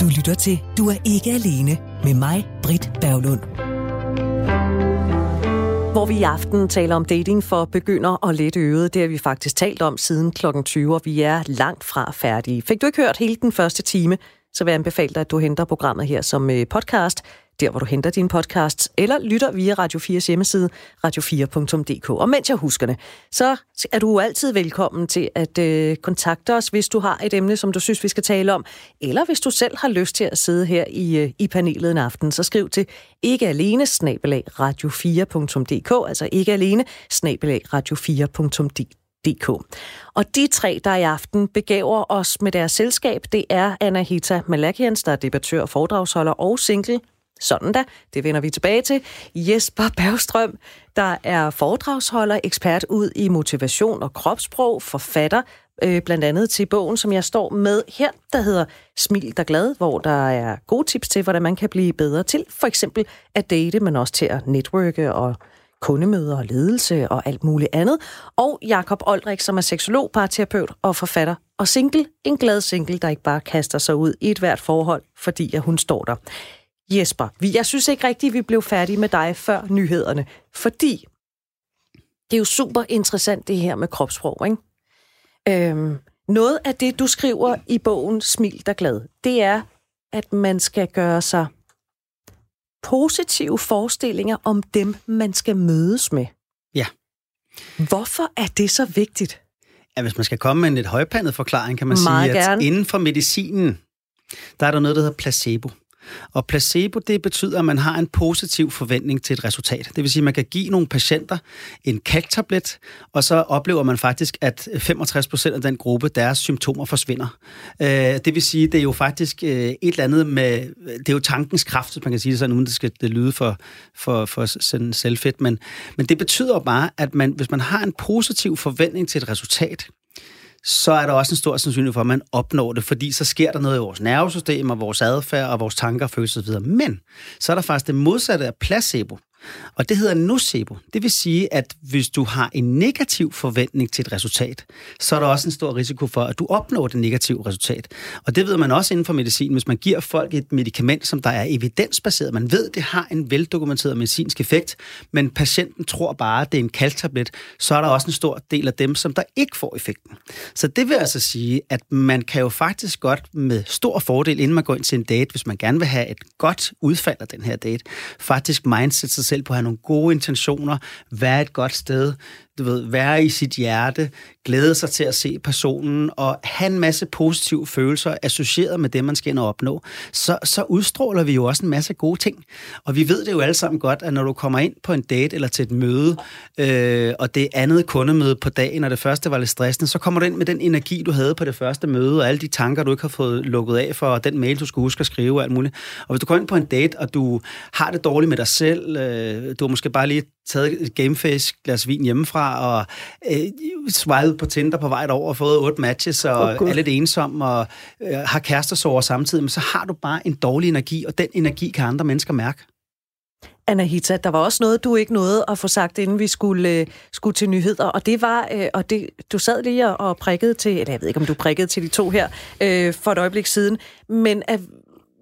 Du lytter til Du er ikke alene med mig, Britt Berglund. Hvor vi i aften taler om dating for begynder og let øvet. Det har vi faktisk talt om siden kl. 20, og vi er langt fra færdige. Fik du ikke hørt hele den første time, så vil jeg anbefale dig, at du henter programmet her som øh, podcast der hvor du henter dine podcasts, eller lytter via Radio 4's hjemmeside, radio4.dk. Og mens jeg husker det, så er du altid velkommen til at øh, kontakte os, hvis du har et emne, som du synes, vi skal tale om, eller hvis du selv har lyst til at sidde her i, øh, i panelet en aften, så skriv til ikke alene snabelag radio4.dk, altså ikke alene snabelag radio4.dk. DK. Og de tre, der i aften begaver os med deres selskab, det er Anahita Malakians, der er debattør, foredragsholder og single sådan da, det vender vi tilbage til. Jesper Bergstrøm, der er foredragsholder, ekspert ud i motivation og kropssprog, forfatter, øh, blandt andet til bogen, som jeg står med her, der hedder Smil der glad, hvor der er gode tips til, hvordan man kan blive bedre til for eksempel at date, men også til at netværke og kundemøder og ledelse og alt muligt andet. Og Jakob Oldrik, som er seksolog, parterapeut og forfatter og single. En glad single, der ikke bare kaster sig ud i et hvert forhold, fordi at hun står der. Jesper, jeg synes ikke rigtigt, vi blev færdige med dig før nyhederne, fordi det er jo super interessant det her med kropssprog, ikke? Øhm, noget af det, du skriver i bogen Smil der glad, det er, at man skal gøre sig positive forestillinger om dem, man skal mødes med. Ja. Hvorfor er det så vigtigt? Ja, hvis man skal komme med en lidt højpandet forklaring, kan man Meget sige, at gerne. inden for medicinen, der er der noget, der hedder placebo. Og placebo, det betyder, at man har en positiv forventning til et resultat. Det vil sige, at man kan give nogle patienter en kalktablet, og så oplever man faktisk, at 65 procent af den gruppe, deres symptomer forsvinder. Øh, det vil sige, det er jo faktisk øh, et eller andet med, det er jo tankens kraft, hvis man kan sige det sådan, uden det skal det lyde for, for, for sådan selvfedt, men, men det betyder bare, at man, hvis man har en positiv forventning til et resultat, så er der også en stor sandsynlighed for, at man opnår det, fordi så sker der noget i vores nervesystem og vores adfærd og vores tanker og følelser osv. Men så er der faktisk det modsatte af placebo. Og det hedder nocebo. Det vil sige, at hvis du har en negativ forventning til et resultat, så er der også en stor risiko for, at du opnår det negative resultat. Og det ved man også inden for medicin. Hvis man giver folk et medicament, som der er evidensbaseret, man ved, det har en veldokumenteret medicinsk effekt, men patienten tror bare, at det er en kalktablet, så er der også en stor del af dem, som der ikke får effekten. Så det vil altså sige, at man kan jo faktisk godt med stor fordel, inden man går ind til en date, hvis man gerne vil have et godt udfald af den her date, faktisk mindset sig selv på at have nogle gode intentioner, være et godt sted, du ved, være i sit hjerte, glæde sig til at se personen og have en masse positive følelser associeret med det, man skal ind og opnå, så, så udstråler vi jo også en masse gode ting. Og vi ved det jo alle sammen godt, at når du kommer ind på en date eller til et møde, øh, og det andet kundemøde på dagen, og det første var lidt stressende, så kommer du ind med den energi, du havde på det første møde, og alle de tanker, du ikke har fået lukket af for, og den mail, du skulle huske at skrive og alt muligt. Og hvis du kommer ind på en date, og du har det dårligt med dig selv, øh, du har måske bare lige taget et gameface glas vin hjemmefra, og øh, swipet på Tinder på vej over, og fået otte matches, og Åh, er lidt ensom, og øh, har kærestesover samtidig, men så har du bare en dårlig energi, og den energi kan andre mennesker mærke. Anahita, der var også noget, du ikke nåede at få sagt, inden vi skulle, øh, skulle til nyheder, og det var, øh, og det, du sad lige og, og prikkede til, eller jeg ved ikke, om du prikkede til de to her øh, for et øjeblik siden, men at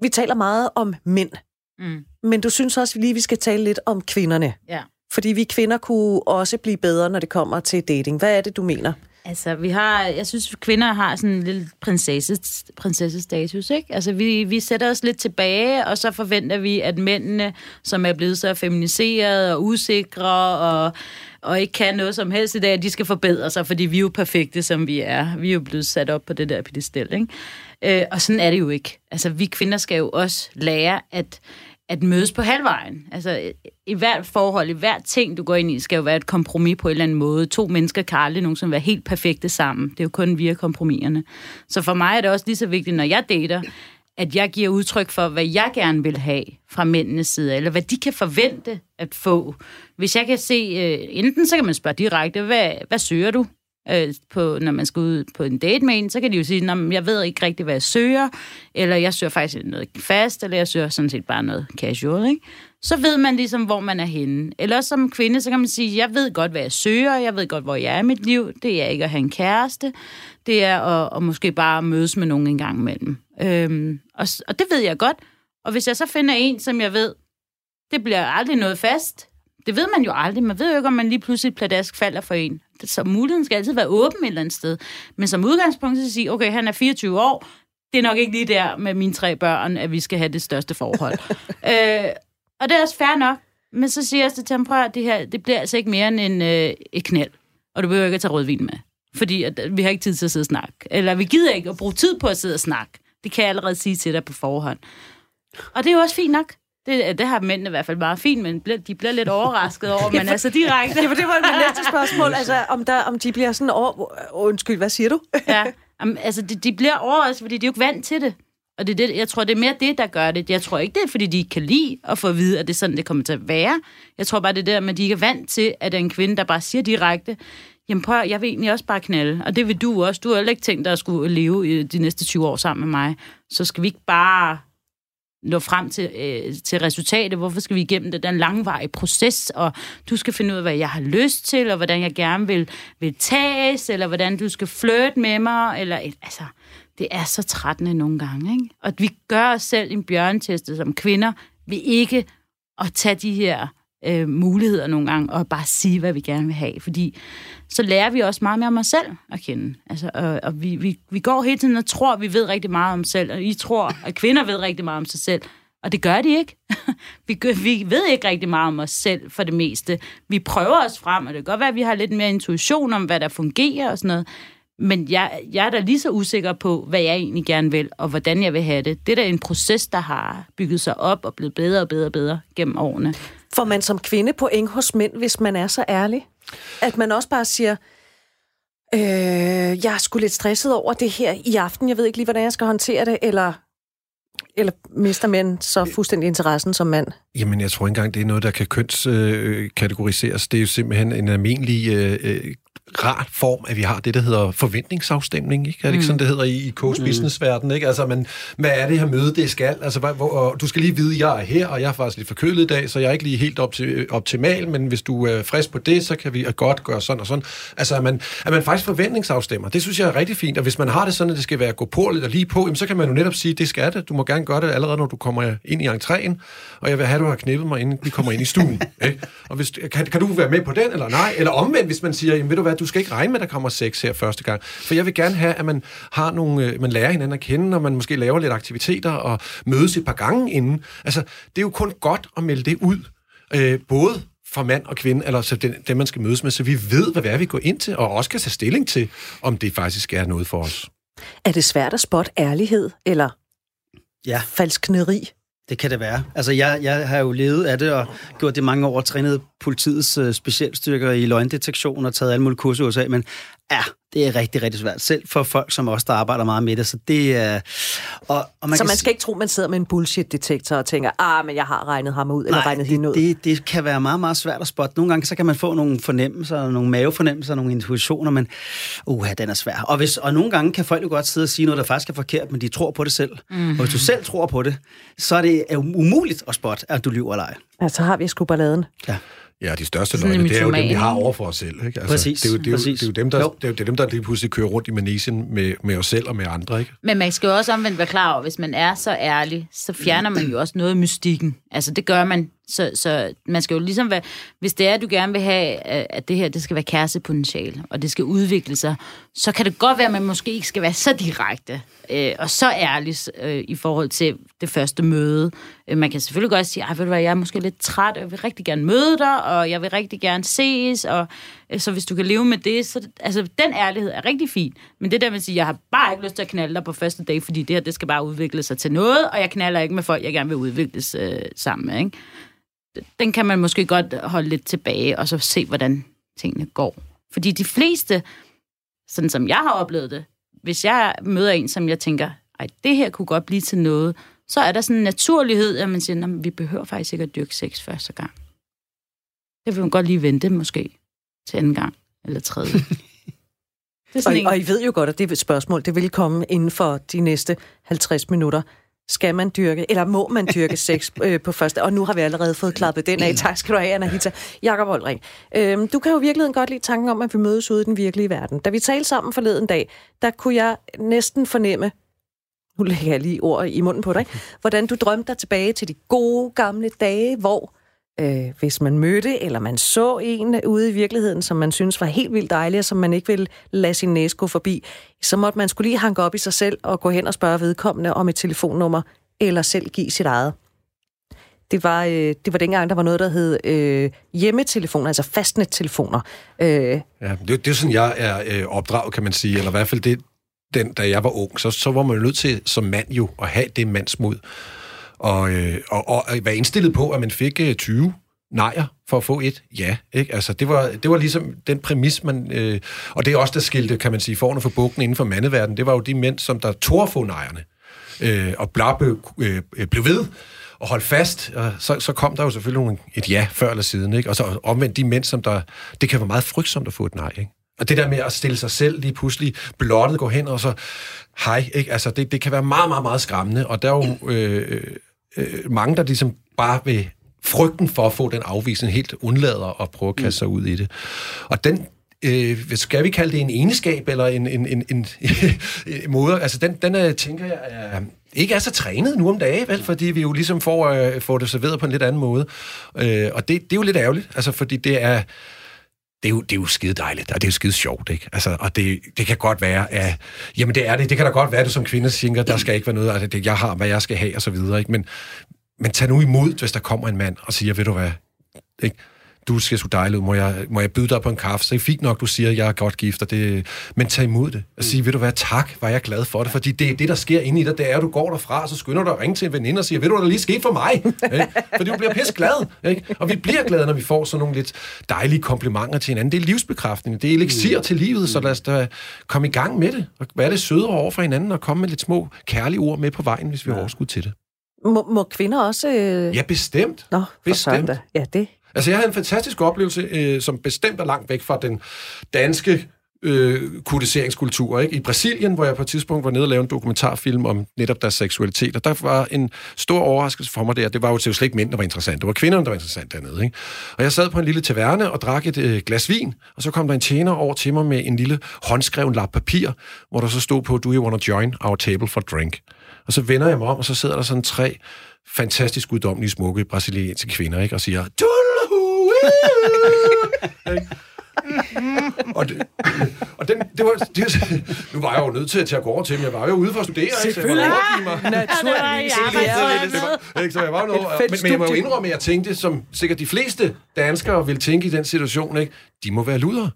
vi taler meget om mænd, Mm. men du synes også lige, vi skal tale lidt om kvinderne. Ja. Fordi vi kvinder kunne også blive bedre, når det kommer til dating. Hvad er det, du mener? Altså, vi har, jeg synes, kvinder har sådan en lille prinsesse, prinsessestatus, ikke? Altså, vi, vi sætter os lidt tilbage, og så forventer vi, at mændene, som er blevet så feminiseret og usikre, og, og ikke kan noget som helst i dag, de skal forbedre sig, fordi vi er jo perfekte, som vi er. Vi er jo blevet sat op på det der pedestal, ikke? Øh, og sådan er det jo ikke. Altså, vi kvinder skal jo også lære at, at mødes på halvvejen. Altså, i hvert forhold, i hver ting, du går ind i, skal jo være et kompromis på en eller anden måde. To mennesker kan aldrig nogensinde være helt perfekte sammen. Det er jo kun via kompromiserne. Så for mig er det også lige så vigtigt, når jeg dater, at jeg giver udtryk for, hvad jeg gerne vil have fra mændenes side, eller hvad de kan forvente at få. Hvis jeg kan se, øh, enten så kan man spørge direkte, hvad, hvad søger du? Øh, på, når man skal ud på en date med en, så kan de jo sige, at jeg ved ikke rigtig, hvad jeg søger, eller jeg søger faktisk noget fast, eller jeg søger sådan set bare noget casual, ikke? Så ved man ligesom, hvor man er henne. Eller også som kvinde, så kan man sige, jeg ved godt, hvad jeg søger, jeg ved godt, hvor jeg er i mit liv, det er ikke at have en kæreste, det er at, at måske bare mødes med nogen en gang imellem. Øhm, og, og det ved jeg godt. Og hvis jeg så finder en, som jeg ved, det bliver aldrig noget fast, det ved man jo aldrig. Man ved jo ikke, om man lige pludselig pladask falder for en. Så muligheden skal altid være åben et eller andet sted. Men som udgangspunkt så sige, okay, han er 24 år, det er nok ikke lige der med mine tre børn, at vi skal have det største forhold. øh, og det er også fair nok. Men så siger jeg til ham, prøv det her, det bliver altså ikke mere end en, øh, et knæld. Og du behøver ikke at tage rødvin med. Fordi at, vi har ikke tid til at sidde og snakke. Eller vi gider ikke at bruge tid på at sidde og snakke. Det kan jeg allerede sige til dig på forhånd. Og det er jo også fint nok. Det, det har mændene i hvert fald meget fint, men de bliver lidt overrasket over, men altså direkte. Ja, for det var mit næste spørgsmål, altså om, der, om de bliver sådan over... Undskyld, hvad siger du? ja, altså de, de bliver overrasket, fordi de er jo ikke vant til det. Og det, det, jeg tror, det er mere det, der gør det. Jeg tror ikke, det er, fordi de ikke kan lide at få at vide, at det er sådan, det kommer til at være. Jeg tror bare, det er der, at de ikke er vant til, at en kvinde, der bare siger direkte, jamen prøv, jeg vil egentlig også bare knalde. Og det vil du også. Du har heller ikke tænkt dig at skulle leve i de næste 20 år sammen med mig. Så skal vi ikke bare nå frem til, øh, til resultatet. Hvorfor skal vi igennem det? Den langvarige proces, og du skal finde ud af, hvad jeg har lyst til, og hvordan jeg gerne vil, vil tages, eller hvordan du skal flirte med mig, eller altså, det er så trættende nogle gange, ikke? Og vi gør os selv en bjørneteste som kvinder, vi ikke at tage de her øh, muligheder nogle gange, og bare sige, hvad vi gerne vil have. Fordi så lærer vi også meget mere om os selv at kende. Altså, og, og vi, vi, vi går hele tiden og tror, at vi ved rigtig meget om os selv, og I tror, at kvinder ved rigtig meget om sig selv. Og det gør de ikke. vi, vi ved ikke rigtig meget om os selv for det meste. Vi prøver os frem, og det kan godt være, at vi har lidt mere intuition om, hvad der fungerer og sådan noget. Men jeg, jeg er da lige så usikker på, hvad jeg egentlig gerne vil, og hvordan jeg vil have det. Det er da en proces, der har bygget sig op og blevet bedre og bedre og bedre gennem årene. Får man som kvinde point hos mænd, hvis man er så ærlig? At man også bare siger, øh, jeg er sgu lidt stresset over det her i aften, jeg ved ikke lige, hvordan jeg skal håndtere det, eller, eller mister mænd så fuldstændig interessen som mand? Jamen, jeg tror ikke engang, det er noget, der kan kønskategoriseres. Øh, det er jo simpelthen en almindelig øh, øh rar form, at vi har det, der hedder forventningsafstemning. Ikke? Er det ikke mm. sådan, det hedder i, i coach mm. business-verden? Ikke? Altså, men, hvad er det her møde, det skal? Altså, hvor, og du skal lige vide, at jeg er her, og jeg er faktisk lidt forkølet i dag, så jeg er ikke lige helt op til, optimal, men hvis du er frisk på det, så kan vi godt gøre sådan og sådan. Altså, at man, at man faktisk forventningsafstemmer, det synes jeg er rigtig fint, og hvis man har det sådan, at det skal være gå på lidt og lige på, jamen, så kan man jo netop sige, det skal det. Du må gerne gøre det allerede, når du kommer ind i entréen, og jeg vil have, at du har knippet mig, inden vi kommer ind i stuen. ikke? Og hvis, kan, kan du være med på den, eller nej? Eller omvendt, hvis man siger, jamen, ved du hvad, du skal ikke regne med, at der kommer sex her første gang. For jeg vil gerne have, at man, har nogle, øh, man lærer hinanden at kende, og man måske laver lidt aktiviteter og mødes et par gange inden. Altså, det er jo kun godt at melde det ud. Øh, både for mand og kvinde, eller så det, det, man skal mødes med, så vi ved, hvad det er, vi går ind til, og også kan tage stilling til, om det faktisk er noget for os. Er det svært at spotte ærlighed, eller ja. falskneri? Det kan det være. Altså, jeg, jeg har jo levet af det og gjort det mange år, trænet politiets øh, specialstyrker i løgndetektion og taget alle mulige kurser i USA, men ja, det er rigtig, rigtig svært. Selv for folk som os, der arbejder meget med det. Så, det, er... og, og man så man skal ikke tro, man sidder med en bullshit-detektor og tænker, ah, men jeg har regnet ham ud, Nej, eller regnet hende ud. Det, det kan være meget, meget svært at spotte. Nogle gange så kan man få nogle fornemmelser, nogle mavefornemmelser, nogle intuitioner, men uh, den er svær. Og, hvis, og nogle gange kan folk jo godt sidde og sige noget, der faktisk er forkert, men de tror på det selv. Mm. Og hvis du selv tror på det, så er det umuligt at spotte, at du lyver eller ej. Ja, så har vi sgu balladen. Ja. Ja, de største løgne, det er jo dem, vi har over for os selv. Ikke? Altså, præcis, det, er jo, det, er jo, præcis. det, er jo dem, der, jo. det, er jo dem, der lige pludselig kører rundt i manesien med, med os selv og med andre. Ikke? Men man skal jo også omvendt være klar over, hvis man er så ærlig, så fjerner man jo også noget af mystikken. Altså, det gør man. Så, så man skal jo ligesom være... Hvis det er, at du gerne vil have, at det her det skal være kærestepotentiale, og det skal udvikle sig, så kan det godt være, at man måske ikke skal være så direkte øh, og så ærlig øh, i forhold til det første møde. Øh, man kan selvfølgelig godt sige, at jeg er måske lidt træt, og jeg vil rigtig gerne møde dig, og jeg vil rigtig gerne ses, og øh, så hvis du kan leve med det, så altså, den ærlighed er rigtig fin. Men det der med at sige, jeg har bare ikke lyst til at knalde dig på første dag, fordi det her, det skal bare udvikle sig til noget, og jeg knaller ikke med folk, jeg gerne vil udvikles øh, sammen med, ikke? Den kan man måske godt holde lidt tilbage, og så se, hvordan tingene går. Fordi de fleste, sådan som jeg har oplevet det, hvis jeg møder en, som jeg tænker, ej, det her kunne godt blive til noget, så er der sådan en naturlighed, at man siger, vi behøver faktisk ikke at dyrke sex første gang. Det vil man godt lige vente måske til anden gang eller tredje. det er og, en... og I ved jo godt, at det et spørgsmål, det vil komme inden for de næste 50 minutter. Skal man dyrke, eller må man dyrke sex øh, på første? Og nu har vi allerede fået klappet den af. Tak skal du have, Anahita. Jakob Oldring, øhm, du kan jo virkelig godt lide tanken om, at vi mødes ude i den virkelige verden. Da vi talte sammen forleden dag, der kunne jeg næsten fornemme, nu lægger jeg lige ord i munden på dig, hvordan du drømte dig tilbage til de gode gamle dage, hvor øh, hvis man mødte, eller man så en ude i virkeligheden, som man synes var helt vildt dejlig, og som man ikke ville lade sin næse gå forbi, så måtte man skulle lige hanke op i sig selv og gå hen og spørge vedkommende om et telefonnummer, eller selv give sit eget. Det var, øh, det var dengang, der var noget, der hed øh, hjemmetelefoner, altså fastnettelefoner. Øh, ja, det, det er sådan, jeg er øh, opdraget, kan man sige, eller i hvert fald det, den, da jeg var ung, så, så var man jo nødt til som mand jo at have det mandsmod. Og, øh, og, og være indstillet på, at man fik øh, 20 nejer for at få et ja. Ikke? Altså, det, var, det var ligesom den præmis, man... Øh, og det er også der skilte, kan man sige, forne for bukken inden for mandeverdenen. Det var jo de mænd, som der tog få nejerne. Øh, og blabbe, øh, blev ved og holde fast, og så, så kom der jo selvfølgelig nogle, et ja før eller siden, ikke? og så omvendt de mænd, som der, det kan være meget frygtsomt at få et nej, ikke? Og det der med at stille sig selv lige pludselig blottet, gå hen og så, hej, ikke? Altså, det, det kan være meget, meget, meget skræmmende, og der er jo øh, øh, mange, der ligesom bare vil frygten for at få den afvisning helt undlader at prøve at kaste sig ud i det. Og den, øh, skal vi kalde det en egenskab, eller en, en, en, en, en måde, altså den, den er, tænker jeg, er, ikke er så trænet nu om dagen, vel? fordi vi jo ligesom får, øh, får det serveret på en lidt anden måde. Øh, og det, det er jo lidt ærgerligt, altså fordi det er, det er, jo, det er jo skide dejligt, og det er jo skide sjovt, ikke? Altså, og det, det kan godt være, at, jamen det er det, det kan da godt være, at du som kvinde tænker, der skal ikke være noget, altså det, jeg har, hvad jeg skal have, og så videre, ikke? Men, men tag nu imod, hvis der kommer en mand og siger, ved du hvad, ikke? Du skal så dejligt ud, må jeg, må jeg byde dig på en kaffe? Så det er fint nok, du siger, at jeg er godt gift, og det, men tag imod det. Og sige, ved du hvad, tak, var jeg glad for det, fordi det er det, der sker inde i dig, det er, at du går derfra, og så skynder du at ringe til en veninde og siger, ved du, hvad der lige skete for mig? Ikke? Fordi du bliver pisse glad. Ikke? Og vi bliver glade, når vi får sådan nogle lidt dejlige komplimenter til hinanden. Det er livsbekræftning, det er elixir til livet, så lad os da komme i gang med det, og være det sødere over for hinanden, og komme med lidt små kærlige ord med på vejen, hvis vi har overskud til det. Må, må kvinder også... Øh... Ja, bestemt. Nå, bestemt. Ja, det. Altså, jeg havde en fantastisk oplevelse, øh, som bestemt er langt væk fra den danske øh, kodiseringskultur. Ikke? I Brasilien, hvor jeg på et tidspunkt var nede og lavede en dokumentarfilm om netop deres seksualitet, og der var en stor overraskelse for mig der. Det var jo til slet ikke mænd, der var interessant. Det var kvinderne, der var interessant dernede. Ikke? Og jeg sad på en lille taverne og drak et øh, glas vin, og så kom der en tjener over til mig med en lille håndskreven lap papir, hvor der så stod på, do you want to join our table for drink? Og så vender jeg mig om, og så sidder der sådan tre fantastisk guddommelige, smukke brasilianske kvinder, ikke? og siger, du og det, og den, det var, det, nu var jeg jo nødt til, til at gå over til, men jeg var jo ude for at studere. Selvfølgelig. Ikke, Naturligvis. Så jeg var noget, men, men jeg må jo indrømme, at jeg tænkte, som sikkert de fleste danskere vil tænke i den situation, ikke? de må være luder.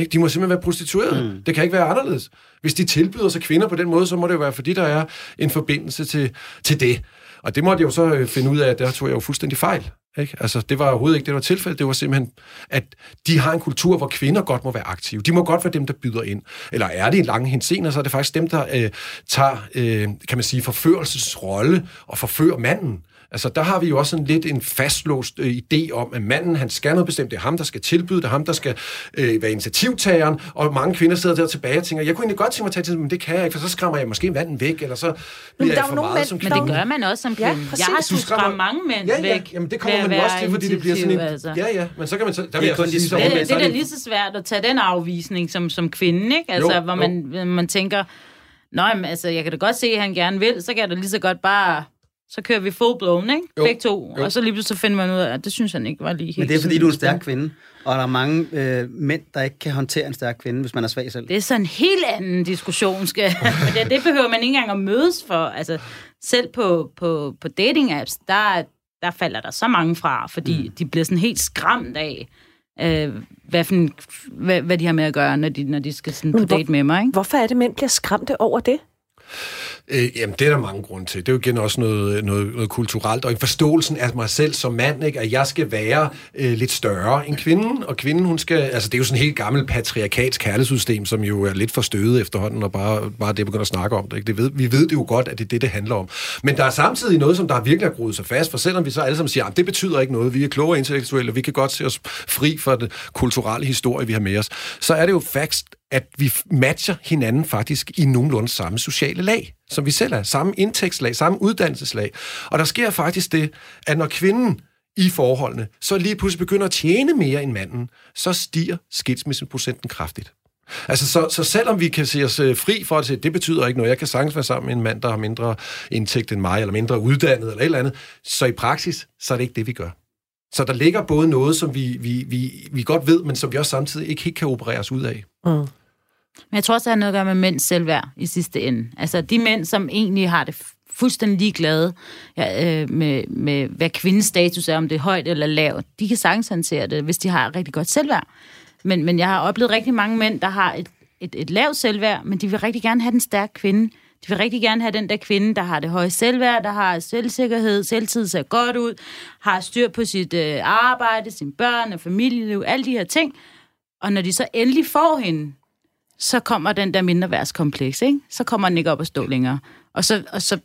Ikke? De må simpelthen være prostituerede. Mm. Det kan ikke være anderledes. Hvis de tilbyder sig kvinder på den måde, så må det jo være, fordi der er en forbindelse til, til det. Og det måtte jeg jo så øh, finde ud af, at der tog jeg jo fuldstændig fejl. Ikke? Altså, det var overhovedet ikke det, der var tilfældet. Det var simpelthen, at de har en kultur, hvor kvinder godt må være aktive. De må godt være dem, der byder ind. Eller er det en lang henseende, så er det faktisk dem, der øh, tager, øh, kan man sige, forførelsesrolle og forfører manden. Altså, der har vi jo også en lidt en fastlåst øh, idé om, at manden, han skal noget bestemt. Det er ham, der skal tilbyde, det er ham, der skal øh, være initiativtageren, og mange kvinder sidder der tilbage og tænker, jeg kunne egentlig godt tænke mig at tage til, men det kan jeg ikke, for så skræmmer jeg måske manden væk, eller så bliver jeg for meget mænd, som kvinde. Men det gør man også som kvinde. Ja, jeg har skulle skræmme mange mænd ja, ja, væk. Jamen, det kommer man jo også til, fordi det bliver sådan en... Altså. Ja, ja, men så kan man... Så, der det, er kun de det, det, det er lige så svært at tage den afvisning som, som kvinde, ikke? Altså, jo, hvor man, man tænker, Nå, men, altså, jeg kan da godt se, at han gerne vil, så kan jeg da lige så godt bare så kører vi full blown, ikke? Jo. Begge to. Jo. Og så lige pludselig så finder man ud af, at det synes han ikke var lige helt Men det er, fordi du er en stærk kvinde. Og der er mange øh, mænd, der ikke kan håndtere en stærk kvinde, hvis man er svag selv. Det er sådan en helt anden diskussion. Skal. Men det, det behøver man ikke engang at mødes for. Altså, selv på, på, på dating-apps, der, der falder der så mange fra, fordi mm. de bliver sådan helt skræmt af, øh, hvad, for en, hvad, hvad de har med at gøre, når de, når de skal sådan på hvor, date med mig. Ikke? Hvorfor er det, mænd bliver skræmte over det? Øh, jamen, det er der mange grunde til. Det er jo igen også noget, noget, noget kulturelt, og en forståelsen af mig selv som mand, ikke, at jeg skal være øh, lidt større end kvinden, og kvinden, hun skal, altså det er jo sådan et helt gammelt patriarkalsk kærlighedssystem, som jo er lidt for støvet efterhånden, og bare, bare det begynder at snakke om det. Ikke? det ved, vi ved det jo godt, at det er det, det handler om. Men der er samtidig noget, som der virkelig har groet sig fast, for selvom vi så alle sammen siger, at det betyder ikke noget, vi er klogere intellektuelle, og vi kan godt se os fri fra det kulturelle historie, vi har med os, så er det jo faktisk at vi matcher hinanden faktisk i nogenlunde samme sociale lag, som vi selv er. Samme indtægtslag, samme uddannelseslag. Og der sker faktisk det, at når kvinden i forholdene så lige pludselig begynder at tjene mere end manden, så stiger skilsmisseprocenten kraftigt. Altså, så, så selvom vi kan se os øh, fri for at sige, det betyder ikke noget, jeg kan sagtens være sammen med en mand, der har mindre indtægt end mig, eller mindre uddannet, eller et eller andet, så i praksis, så er det ikke det, vi gør. Så der ligger både noget, som vi, vi, vi, vi godt ved, men som vi også samtidig ikke helt kan operere os ud af. Mm. Men jeg tror også, det har noget at gøre med mænds selvværd i sidste ende. Altså de mænd, som egentlig har det fuldstændig ligeglade ja, øh, med, med, hvad kvindens status er, om det er højt eller lavt, de kan sagtens håndtere det, hvis de har rigtig godt selvværd. Men, men jeg har oplevet rigtig mange mænd, der har et, et, et lavt selvværd, men de vil rigtig gerne have den stærke kvinde. De vil rigtig gerne have den der kvinde, der har det høje selvværd, der har selvsikkerhed, selvtid ser godt ud, har styr på sit øh, arbejde, sine børn og familieliv, alle de her ting. Og når de så endelig får hende, så kommer den der mindreværdskompleks, ikke? Så kommer den ikke op at stå længere. Og så, og så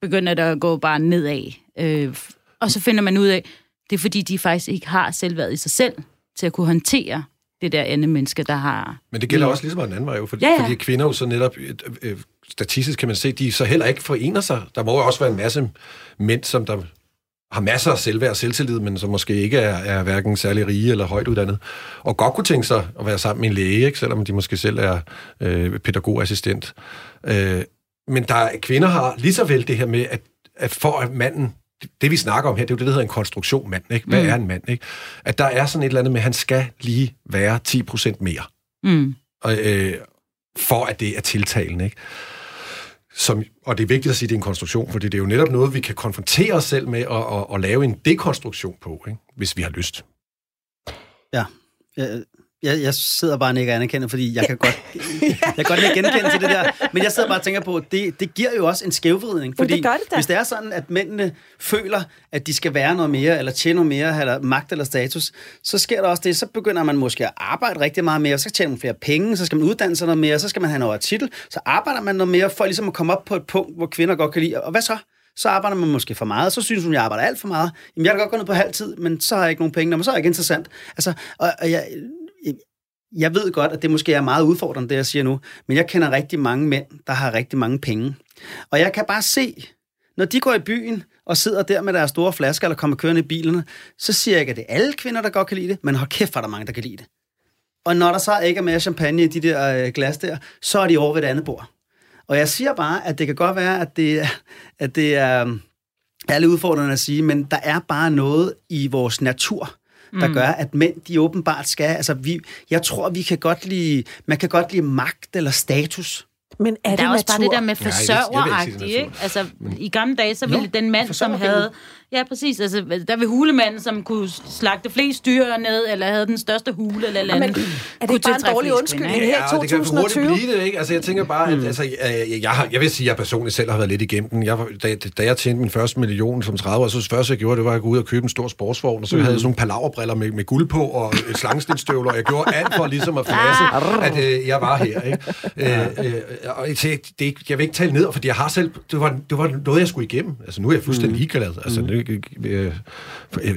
begynder det at gå bare nedad. Øh, og så finder man ud af, det er fordi, de faktisk ikke har selvværd i sig selv til at kunne håndtere det der andet menneske, der har... Men det gælder også ligesom en anden vej, jo, fordi, ja, ja. fordi kvinder jo så netop, øh, øh, statistisk kan man se, de så heller ikke forener sig. Der må jo også være en masse mænd, som der har masser af selvværd og selvtillid, men som måske ikke er, er hverken særlig rige eller højt uddannet, og godt kunne tænke sig at være sammen med en læge, ikke? selvom de måske selv er øh, pædagogassistent. Øh, men der er, kvinder har lige så vel det her med, at, at for at manden det vi snakker om her, det er jo det, der hedder en konstruktion mand. Ikke? Hvad mm. er en mand? Ikke? At der er sådan et eller andet med, at han skal lige være 10% mere. Mm. Og, øh, for at det er tiltalende. Ikke? Som, og det er vigtigt at sige, at det er en konstruktion, fordi det er jo netop noget, vi kan konfrontere os selv med og, og, og lave en dekonstruktion på, ikke? hvis vi har lyst. Ja, jeg, jeg sidder bare ikke anerkendt, fordi jeg kan godt, jeg kan godt genkende til det der. Men jeg sidder bare og tænker på, det, det giver jo også en skævvridning. Fordi det gør det hvis det er sådan, at mændene føler, at de skal være noget mere, eller tjene noget mere, eller magt eller status, så sker der også det, så begynder man måske at arbejde rigtig meget mere, så skal tjene flere penge, så skal man uddanne sig noget mere, så skal man have noget titel, så arbejder man noget mere for ligesom at komme op på et punkt, hvor kvinder godt kan lide. Og hvad så? så arbejder man måske for meget, så synes hun, jeg arbejder alt for meget. Jamen, jeg kan godt gå ned på halv tid, men så har jeg ikke nogen penge, men så er jeg ikke interessant. Altså, og, og jeg, jeg ved godt, at det måske er meget udfordrende, det jeg siger nu, men jeg kender rigtig mange mænd, der har rigtig mange penge. Og jeg kan bare se, når de går i byen og sidder der med deres store flasker eller kommer kørende i bilerne, så siger jeg ikke, at det er alle kvinder, der godt kan lide det, men hold kæft, for der mange, der kan lide det. Og når der så ikke er mere champagne i de der øh, glas der, så er de over ved et andet bord. Og jeg siger bare, at det kan godt være, at det, at det er, øh, er lidt udfordrende at sige, men der er bare noget i vores natur, der mm. gør, at mænd, de åbenbart skal, altså vi, jeg tror, vi kan godt lide, man kan godt lide magt eller status. Men er der det er også natur? bare det der med forsørgeragtigt, ikke? Altså, i gamle dage, så ville Nå, den mand, som havde Ja, præcis. Altså, der vil hulemanden, som kunne slagte flest dyr ned, eller havde den største hule, eller, andet. Er det ikke bare en dårlig undskyldning her i 2020? det kan blive det, ikke? Altså, jeg tænker bare, at mm. altså, jeg, jeg, har, jeg vil sige, at jeg personligt selv har været lidt igennem den. Jeg, da, da jeg tjente min første million som 30 år, så det første, jeg gjorde, det var at gå ud og købe en stor sportsvogn, og så mm. havde jeg sådan nogle palaverbriller med, med guld på, og et slangstenstøvler, og jeg gjorde alt for ligesom at flasse, ah. at øh, jeg var her, ikke? Øh, øh, og jeg, det, jeg vil ikke tale ned, fordi jeg har selv, det var, det var noget, jeg skulle igennem. Altså, nu er jeg fuldstændig mm. ligeglad. Altså, mm øh,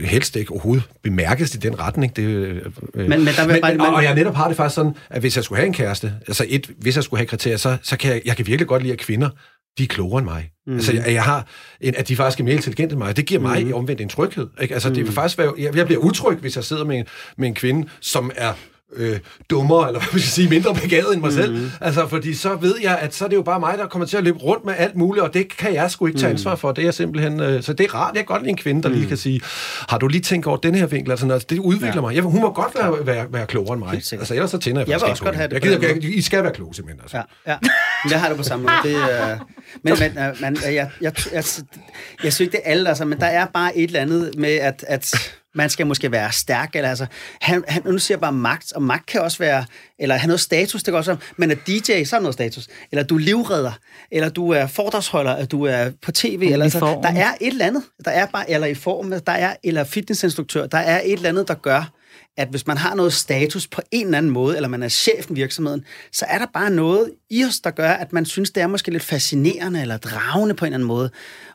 helst ikke overhovedet bemærkes i den retning. Det, øh, men, men der vil men, bare, og, og jeg netop har det faktisk sådan, at hvis jeg skulle have en kæreste, altså et, hvis jeg skulle have kriterier, så, så kan jeg, jeg kan virkelig godt lide, at kvinder de er klogere end mig. Mm. Altså, jeg, jeg har en, at de faktisk er mere intelligente end mig. Det giver mig mm. omvendt en tryghed. Ikke? Altså, mm. det vil faktisk være, jeg, jeg bliver utryg, hvis jeg sidder med en, med en kvinde, som er øh, dummere, eller hvad man skal sige, mindre begavet end mig mm. selv. Altså, fordi så ved jeg, at så er det jo bare mig, der kommer til at løbe rundt med alt muligt, og det kan jeg sgu ikke tage mm. ansvar for. Det er simpelthen... Øh, så det er rart. Jeg kan godt lide en kvinde, der mm. lige kan sige, har du lige tænkt over den her vinkel? Altså, altså det udvikler ja. mig. Jeg, hun må godt være, være, være klogere end mig. Altså, ellers så tænder jeg faktisk jeg også godt have det. Jeg gider, jeg, I skal være kloge, simpelthen. Altså. Ja, ja. Men jeg har det på samme måde. Det, øh, men men, øh, men jeg, jeg, jeg, jeg, jeg synes ikke, det er alle, altså, men der er bare et eller andet med, at, at man skal måske være stærk, eller altså, han, han, nu siger bare magt, og magt kan også være, eller have noget status, det kan også men at DJ, så er noget status, eller du er livredder, eller du er fordragsholder, eller du er på tv, eller altså, der er et eller andet, der er bare, eller i form, der er, eller fitnessinstruktør, der er et eller andet, der gør, at hvis man har noget status på en eller anden måde, eller man er chefen i virksomheden, så er der bare noget i os, der gør, at man synes, det er måske lidt fascinerende eller dragende på en eller anden måde.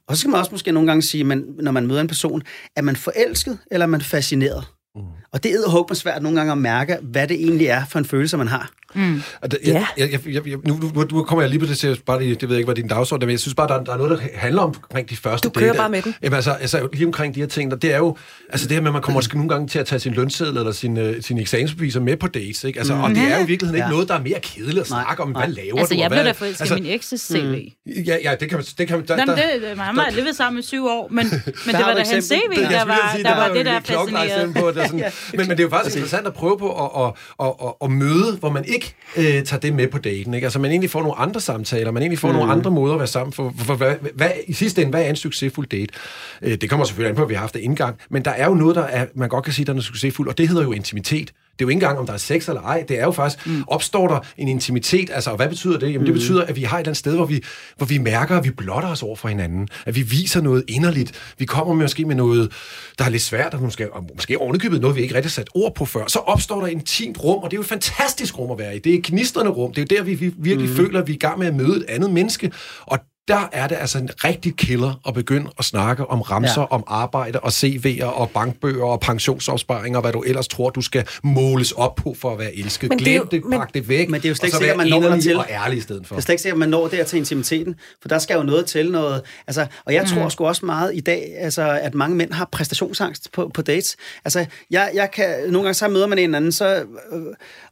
Og så skal man også måske nogle gange sige, man, når man møder en person, er man forelsket, eller er man fascineret? Mm. Og det er jo svært nogle gange at mærke, hvad det egentlig er for en følelse, man har. Mm. Det, jeg, Ja. jeg, jeg, jeg, jeg, nu, nu, nu kommer jeg lige på det til, bare lige, det ved jeg ikke, hvad din dagsorden er, men jeg synes bare, der, der er noget, der handler om omkring de første Du kører date. bare med den. Jamen altså, altså, lige omkring de her ting, der, det er jo, altså det her med, at man kommer måske nogle gange til at tage sin lønseddel eller sin, uh, sin eksamensbeviser med på dates, ikke? Altså, og det er jo i virkeligheden ikke Ja. noget, der er mere kedeligt at snakke om, hvad laver Altså, du? jeg og blev hvad, da forelsket i min ekses CV. Ja, ja, det kan man... Det kan man der, Nå, men der, det, han har levet sammen i syv år, men, men det var da hans. CV, Det- der jeg skulle var, sige, der var det, der fascinerede. eksempel På, at det er sådan, men, men det er jo faktisk interessant at prøve på at, at, at, at, at møde, hvor man ikke øh, tager det med på daten. Ikke? Altså man egentlig får nogle andre samtaler, man egentlig får mm. nogle andre måder at være sammen for. for, for hvad, hvad, I sidste ende, hvad er en succesfuld date? Øh, det kommer selvfølgelig an på, at vi har haft det indgang, men der er jo noget, der er, man godt kan sige, der er noget succesfuldt, og det hedder jo intimitet. Det er jo ikke engang, om der er sex eller ej. Det er jo faktisk, mm. opstår der en intimitet, altså, og hvad betyder det? Jamen, det betyder, at vi har et eller andet sted, hvor vi, hvor vi mærker, at vi blotter os over for hinanden. At vi viser noget inderligt. Vi kommer måske med noget, der er lidt svært, og måske, og måske ovenikøbet noget, vi ikke rigtig har sat ord på før. Så opstår der et intimt rum, og det er jo et fantastisk rum at være i. Det er et gnistrende rum. Det er jo der, vi, vi virkelig mm. føler, at vi er i gang med at møde et andet menneske. Og der er det altså en rigtig killer at begynde at snakke om ramser, ja. Om arbejde og CV'er og bankbøger og pensionsopsparinger, hvad du ellers tror, du skal måles op på for at være elsket. Men det Glem det, men- pak det væk, Men det er jo slet ikke så sikkert, man når dertil. og ærlig i stedet for. Det er slet ikke sikkert, at man når der til intimiteten, for der skal jo noget til noget. Altså, og jeg tror sgu også meget i dag, altså, at mange mænd har præstationsangst på, på dates. Altså, jeg, jeg kan, nogle gange så møder man en anden, så, øh,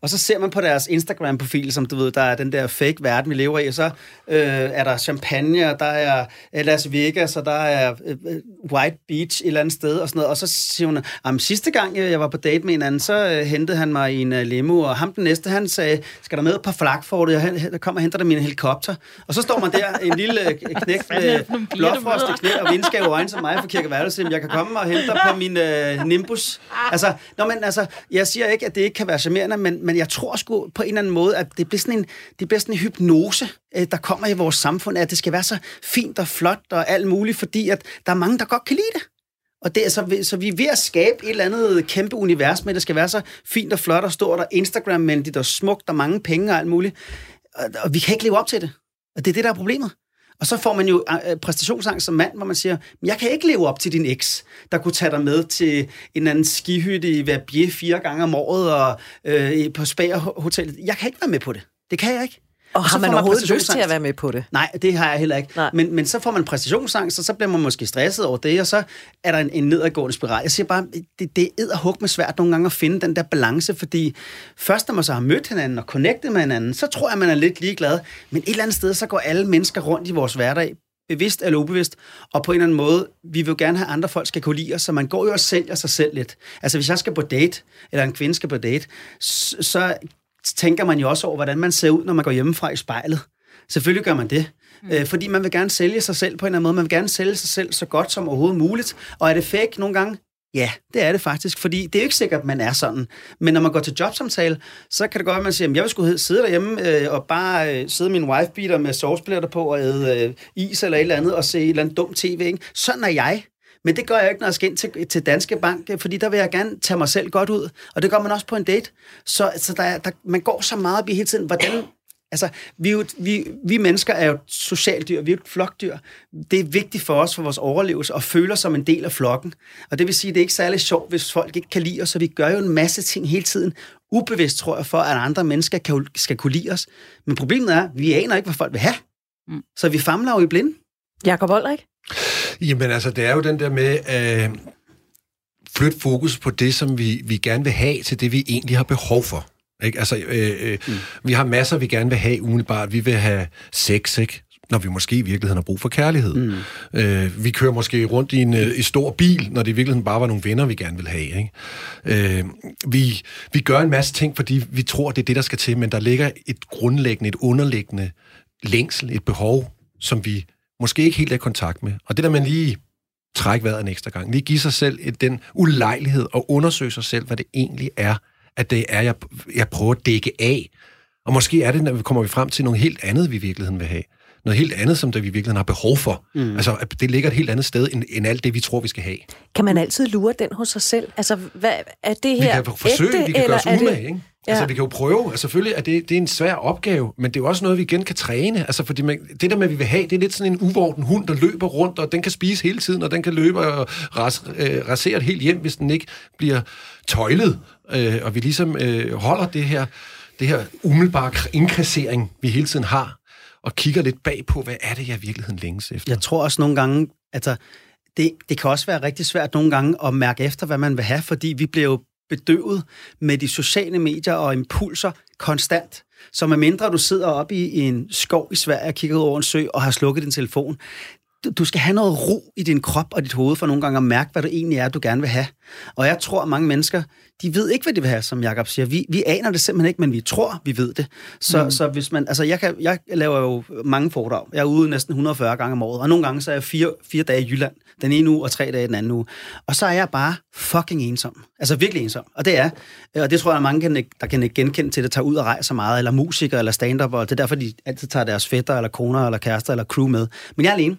og så ser man på deres Instagram-profil, som du ved, der er den der fake verden, vi lever i, og så øh, er der champagne, og der er øh, Las Vegas, og der er øh, øh, White Beach et eller andet sted, og sådan noget. Og så siger hun, at sidste gang jeg var på date med en anden, så hentede han mig i en limo, og ham den næste, han sagde, skal der med på flakfortet, og han, kommer og henter dig min helikopter. Og så står man der, en lille knægt med nogle piger, du blåfrost i møder? knæ og vindskæve øjne som mig fra Kirkeværelse, jeg kan komme og hente dig på min øh, Nimbus. Altså, nå, men, altså, jeg siger ikke, at det ikke kan være charmerende, men, men jeg tror sgu på en eller anden måde, at det bliver sådan en, det bliver sådan en hypnose, øh, der kommer i vores samfund, at det skal være så fint og flot og alt muligt, fordi at der er mange, der godt kan lide det. Og det er så, så vi er ved at skabe et eller andet kæmpe univers med, at det skal være så fint og flot og stort og Instagram-venligt og smukt og mange penge og alt muligt. Og, og vi kan ikke leve op til det. Og det er det, der er problemet. Og så får man jo øh, øh, præstationsangst som mand, hvor man siger, "Men jeg kan ikke leve op til din eks, der kunne tage dig med til en eller anden skihytte i Verbier fire gange om året og øh, på Spa Hotel. Jeg kan ikke være med på det. Det kan jeg ikke. Og så har man får overhovedet lyst til at være med på det? Nej, det har jeg heller ikke. Nej. Men, men så får man præstationsangst, og så bliver man måske stresset over det, og så er der en, en nedadgående spiral. Jeg siger bare, det, det er hug med svært nogle gange at finde den der balance, fordi først når man så har mødt hinanden og connectet med hinanden, så tror jeg, man er lidt ligeglad. Men et eller andet sted, så går alle mennesker rundt i vores hverdag, bevidst eller ubevidst, og på en eller anden måde, vi vil jo gerne have, at andre folk skal kunne lide os, så man går jo og sælger sig selv lidt. Altså, hvis jeg skal på date, eller en kvinde skal på date, så tænker man jo også over, hvordan man ser ud, når man går hjemmefra i spejlet. Selvfølgelig gør man det. Mm. Øh, fordi man vil gerne sælge sig selv på en eller anden måde. Man vil gerne sælge sig selv så godt som overhovedet muligt. Og er det fake nogle gange? Ja, det er det faktisk, fordi det er jo ikke sikkert, at man er sådan. Men når man går til jobsamtale, så kan det godt være, at man siger, at jeg vil skulle sidde derhjemme øh, og bare øh, sidde min wife-beater med sovsplitter på og æde øh, is eller et eller andet og se et eller andet dumt tv. Ikke? Sådan er jeg. Men det gør jeg ikke, når jeg skal ind til, til Danske Bank, fordi der vil jeg gerne tage mig selv godt ud. Og det gør man også på en date. Så, så der, er- der, man går så meget op i hele tiden, hvordan... Altså, vi, jo, vi, vi mennesker er jo et socialt dyr, vi er jo et flokdyr. Det er vigtigt for os, for vores overlevelse, at føle os som en del af flokken. Og det vil sige, at det er ikke særlig sjovt, hvis folk ikke kan lide os, så vi gør jo en masse ting hele tiden, ubevidst, tror jeg, for at andre mennesker kan, skal kunne lide os. Men problemet er, at vi aner ikke, hvad folk vil have. Mm. Så vi famler jo i blinde. Jakob Olrik? Jamen altså, det er jo den der med at øh, flytte fokus på det, som vi, vi gerne vil have, til det, vi egentlig har behov for. Ikke? Altså, øh, øh, mm. vi har masser, vi gerne vil have umiddelbart. Vi vil have sex, ikke? når vi måske i virkeligheden har brug for kærlighed. Mm. Øh, vi kører måske rundt i en øh, i stor bil, når det i virkeligheden bare var nogle venner, vi gerne vil have. Ikke? Øh, vi, vi gør en masse ting, fordi vi tror, det er det, der skal til, men der ligger et grundlæggende, et underliggende længsel, et behov, som vi måske ikke helt er i kontakt med. Og det der man lige trække vejret en ekstra gang, lige give sig selv den ulejlighed og undersøge sig selv, hvad det egentlig er, at det er, jeg, jeg prøver at dække af. Og måske er det, når vi kommer vi frem til noget helt andet, vi i virkeligheden vil have. Noget helt andet, som det vi i virkeligheden har behov for. Mm. Altså, at det ligger et helt andet sted, end, end alt det, vi tror, vi skal have. Kan man altid lure den hos sig selv? Altså, hvad, er det Vi her kan forsøge, ægte, vi kan eller gøre os er det- umage, ikke? Ja. Altså, vi kan jo prøve. Altså, selvfølgelig er det, det er en svær opgave, men det er jo også noget, vi igen kan træne. Altså, fordi man, det der med, at vi vil have, det er lidt sådan en uvorten hund, der løber rundt, og den kan spise hele tiden, og den kan løbe og ras, øh, rasere et helt hjem, hvis den ikke bliver tøjlet. Øh, og vi ligesom øh, holder det her, det her umiddelbare indkassering, vi hele tiden har, og kigger lidt bag på, hvad er det, jeg i virkeligheden længes efter. Jeg tror også nogle gange, altså, det, det kan også være rigtig svært nogle gange at mærke efter, hvad man vil have, fordi vi bliver jo bedøvet med de sociale medier og impulser konstant. Så medmindre du sidder oppe i en skov i Sverige og kigger ud over en sø og har slukket din telefon, du skal have noget ro i din krop og dit hoved for nogle gange at mærke, hvad det egentlig er, du gerne vil have. Og jeg tror, at mange mennesker, de ved ikke, hvad de vil have, som Jakob siger. Vi, vi aner det simpelthen ikke, men vi tror, vi ved det. Så, mm. så hvis man, altså jeg, kan, jeg laver jo mange foredrag. Jeg er ude næsten 140 gange om året, og nogle gange så er jeg fire, fire dage i Jylland, den ene uge, og tre dage den anden uge. Og så er jeg bare fucking ensom. Altså virkelig ensom. Og det er, og det tror jeg, at mange, der kan ikke genkende til det, tager ud og rejser meget, eller musikere, eller stand-up, og det er derfor, de altid tager deres fætter, eller koner, eller kærester, eller crew med. Men jeg er alene.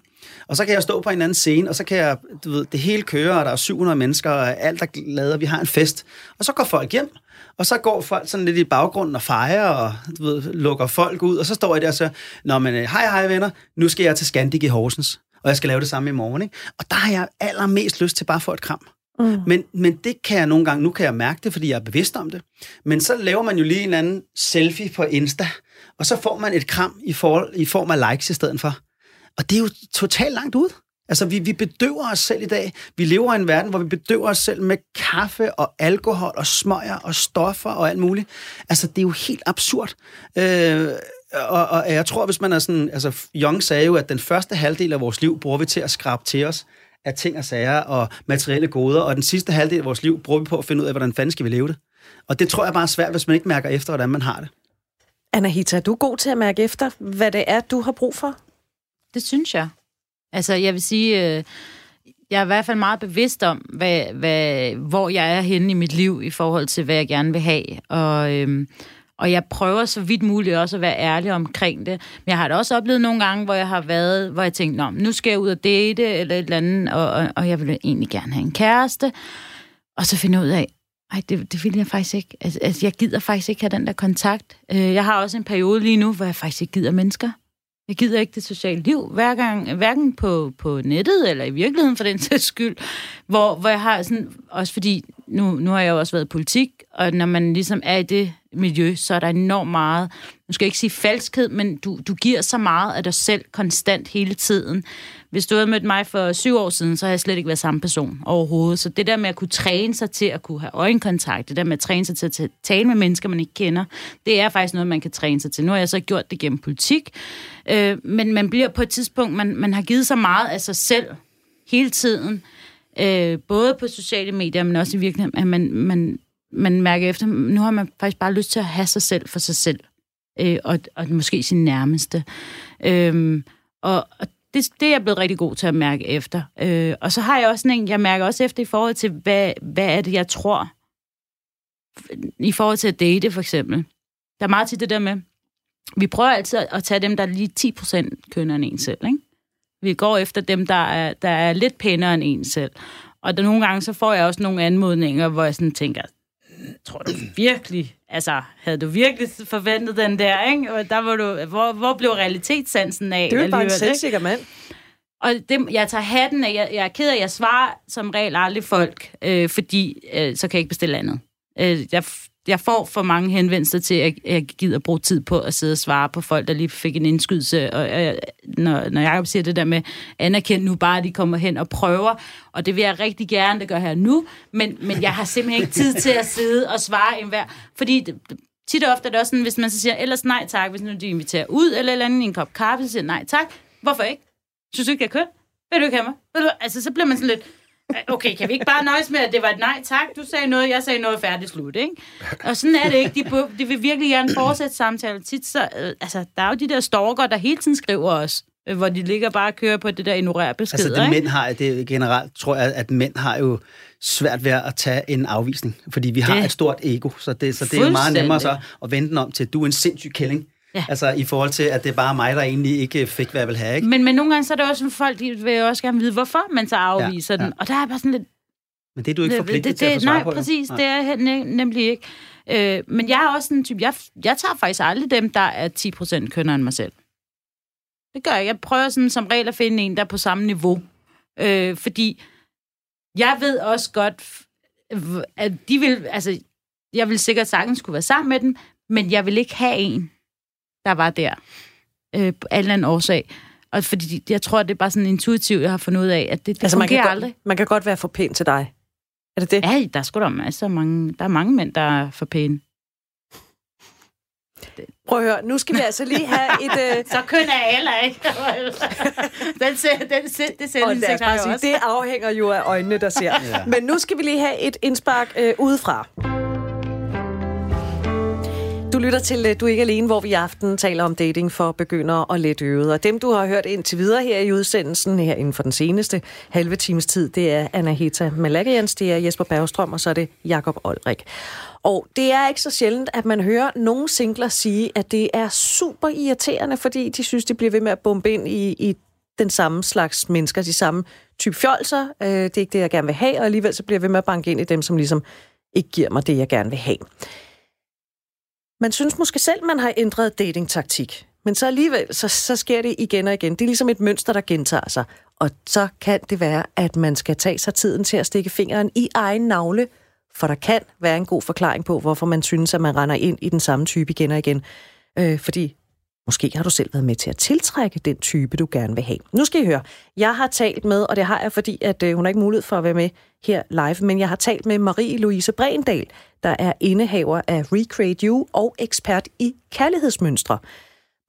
Og så kan jeg stå på en anden scene, og så kan jeg, du ved, det hele kører, og der er 700 mennesker, og alt er glade, og vi har en fest. Og så går folk hjem, og så går folk sådan lidt i baggrunden og fejrer, og du ved, lukker folk ud, og så står jeg der og siger, Nå, men øh, hej, hej venner, nu skal jeg til Scandic i Horsens, og jeg skal lave det samme i morgen. Ikke? Og der har jeg allermest lyst til bare at få et kram. Mm. Men, men det kan jeg nogle gange, nu kan jeg mærke det, fordi jeg er bevidst om det. Men så laver man jo lige en anden selfie på Insta, og så får man et kram i, for, i form af likes i stedet for. Og det er jo totalt langt ud. Altså, vi, vi bedøver os selv i dag. Vi lever i en verden, hvor vi bedøver os selv med kaffe og alkohol og smøger og stoffer og alt muligt. Altså, det er jo helt absurd. Øh, og, og jeg tror, hvis man er sådan... Altså, Jung sagde jo, at den første halvdel af vores liv bruger vi til at skrabe til os af ting og sager og materielle goder, og den sidste halvdel af vores liv bruger vi på at finde ud af, hvordan fanden skal vi leve det. Og det tror jeg bare er svært, hvis man ikke mærker efter, hvordan man har det. Anahita, er du god til at mærke efter, hvad det er, du har brug for? Det synes jeg. Altså, jeg vil sige, øh, jeg er i hvert fald meget bevidst om, hvad, hvad, hvor jeg er henne i mit liv i forhold til, hvad jeg gerne vil have. Og, øhm, og jeg prøver så vidt muligt også at være ærlig omkring det. Men jeg har da også oplevet nogle gange, hvor jeg har været, hvor jeg tænkte, Nå, nu skal jeg ud og date, eller et eller andet, og, og, og jeg vil egentlig gerne have en kæreste. Og så finde ud af, ej, det, det vil jeg faktisk ikke. Altså, altså, jeg gider faktisk ikke have den der kontakt. Øh, jeg har også en periode lige nu, hvor jeg faktisk ikke gider mennesker. Jeg gider ikke det sociale liv, hver gang, hverken på, på nettet eller i virkeligheden for den sags skyld, hvor, hvor jeg har sådan, også fordi, nu, nu har jeg jo også været i politik, og når man ligesom er i det miljø, så er der enormt meget, nu skal jeg ikke sige falskhed, men du, du giver så meget af dig selv konstant hele tiden. Hvis du havde mødt mig for syv år siden, så havde jeg slet ikke været samme person overhovedet. Så det der med at kunne træne sig til at kunne have øjenkontakt, det der med at træne sig til at tale med mennesker, man ikke kender, det er faktisk noget, man kan træne sig til. Nu har jeg så gjort det gennem politik, øh, men man bliver på et tidspunkt, man, man har givet så meget af sig selv hele tiden, øh, både på sociale medier, men også i virkeligheden, at man, man, man mærker efter, nu har man faktisk bare lyst til at have sig selv for sig selv, øh, og, og måske sin nærmeste. Øh, og, og det, det er jeg blevet rigtig god til at mærke efter. Øh, og så har jeg også en, jeg mærker også efter i forhold til, hvad, hvad er det, jeg tror, i forhold til at date for eksempel. Der er meget til det der med, vi prøver altid at tage dem, der er lige 10% kønner end en selv, ikke? Vi går efter dem, der er, der er lidt pænere end en selv. Og der nogle gange, så får jeg også nogle anmodninger, hvor jeg sådan tænker, tror du virkelig, altså, havde du virkelig forventet den der, ikke? Og der var du, hvor, hvor blev realitetssansen af? Det er jo bare en selvsikker mand. Og det, jeg tager hatten af, jeg, jeg er ked af, at jeg svarer som regel aldrig folk, øh, fordi øh, så kan jeg ikke bestille andet. Øh, jeg, jeg får for mange henvendelser til, at jeg gider bruge tid på at sidde og svare på folk, der lige fik en indskydelse. Og når, når jeg siger det der med, anerkend nu bare, at de kommer hen og prøver, og det vil jeg rigtig gerne, det gør her nu, men, men jeg har simpelthen ikke tid til at sidde og svare enhver, fordi det, tit og ofte er det også sådan, hvis man så siger, ellers nej tak, hvis nu de inviterer ud, eller eller andet en kop kaffe, så siger nej tak. Hvorfor ikke? Synes du ikke, jeg køn? Vil du ikke have mig? Altså, så bliver man sådan lidt, Okay, kan vi ikke bare nøjes med, at det var et nej tak? Du sagde noget, jeg sagde noget, færdigt slut, ikke? Og sådan er det ikke. De, de vil virkelig gerne fortsætte samtalen. Tit, så, øh, altså, der er jo de der stalker, der hele tiden skriver os, øh, hvor de ligger bare og kører på det der ignorerer beskeder, Altså, det mænd har, det generelt tror jeg, at mænd har jo svært ved at tage en afvisning, fordi vi har Det- et stort ego, så det, så det er jo meget nemmere så at vende den om til, du er en sindssyg kælling. Ja. Altså i forhold til, at det er bare mig, der egentlig ikke fik, hvad jeg vil have, ikke? Men, men nogle gange så er det også sådan, folk de vil også gerne vide, hvorfor man så afviser Ja, den. ja. Og der er bare sådan lidt... Men det er du ikke forpligtet det, til at få Nej, på. præcis. Nej. Det er jeg ne- nemlig ikke. Øh, men jeg er også sådan en type... Jeg, jeg tager faktisk aldrig dem, der er 10% kønner end mig selv. Det gør jeg. Jeg prøver sådan som regel at finde en, der er på samme niveau. Øh, fordi jeg ved også godt, at de vil... Altså, jeg vil sikkert sagtens kunne være sammen med dem, Men jeg vil ikke have en, der var der. Øh, på en eller anden årsag. Og fordi jeg tror, det er bare sådan intuitivt, jeg har fundet ud af, at det, det altså, man kan, fungerer godt, aldrig. man kan godt være for pæn til dig. Er det det? Ja, der er sgu da masser af mange, der er mange mænd, der er for pæne. Prøv at høre, nu skal vi altså lige have et... Øh... Så køn er heller ikke. den, ser, den, ser, det ser Og lad os bare sige, det afhænger jo af øjnene, der ser. ja. Men nu skal vi lige have et indspark øh, udefra. Lytter til øh, Du er ikke alene, hvor vi i aften taler om dating for begyndere og let øvede. Og dem, du har hørt indtil videre her i udsendelsen, her inden for den seneste halve times tid, det er Anahita Malakians, det er Jesper Bergstrøm, og så er det Jakob Olrik. Og det er ikke så sjældent, at man hører nogle singler sige, at det er super irriterende, fordi de synes, de bliver ved med at bombe ind i, i den samme slags mennesker, de samme type fjolser. Øh, det er ikke det, jeg gerne vil have, og alligevel så bliver jeg ved med at banke ind i dem, som ligesom ikke giver mig det, jeg gerne vil have. Man synes måske selv, man har ændret datingtaktik. Men så alligevel, så, så sker det igen og igen. Det er ligesom et mønster, der gentager sig. Og så kan det være, at man skal tage sig tiden til at stikke fingeren i egen navle, for der kan være en god forklaring på, hvorfor man synes, at man render ind i den samme type igen og igen. Øh, fordi måske har du selv været med til at tiltrække den type, du gerne vil have. Nu skal I høre. Jeg har talt med, og det har jeg, fordi at øh, hun har ikke mulighed for at være med her live, men jeg har talt med Marie-Louise Brendal, der er indehaver af Recreate You og ekspert i kærlighedsmønstre.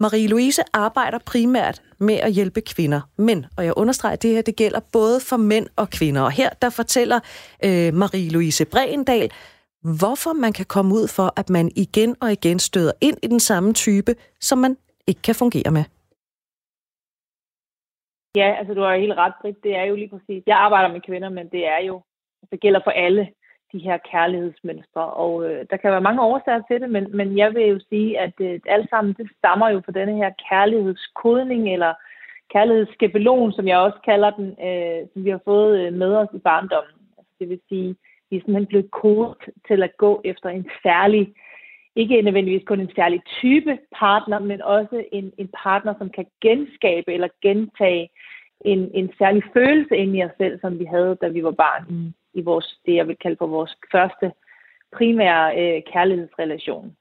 Marie-Louise arbejder primært med at hjælpe kvinder, men, og jeg understreger, at det her det gælder både for mænd og kvinder. Og her der fortæller øh, Marie-Louise Brendal, hvorfor man kan komme ud for, at man igen og igen støder ind i den samme type, som man ikke kan fungere med. Ja, altså du har helt ret, Britt. Det er jo lige præcis. Jeg arbejder med kvinder, men det er jo, det gælder for alle de her kærlighedsmønstre. Og øh, der kan være mange årsager til det, men, men jeg vil jo sige, at øh, alt sammen det stammer jo fra denne her kærlighedskodning, eller kærlighedsskabelon, som jeg også kalder den, øh, som vi har fået øh, med os i barndommen. Altså, det vil sige, vi er simpelthen blevet kodet til at gå efter en særlig, ikke nødvendigvis kun en særlig type partner, men også en, en partner, som kan genskabe eller gentage en, en særlig følelse ind i os selv, som vi havde, da vi var barn i, i vores, det, jeg vil kalde for vores første primære øh, kærlighedsrelation.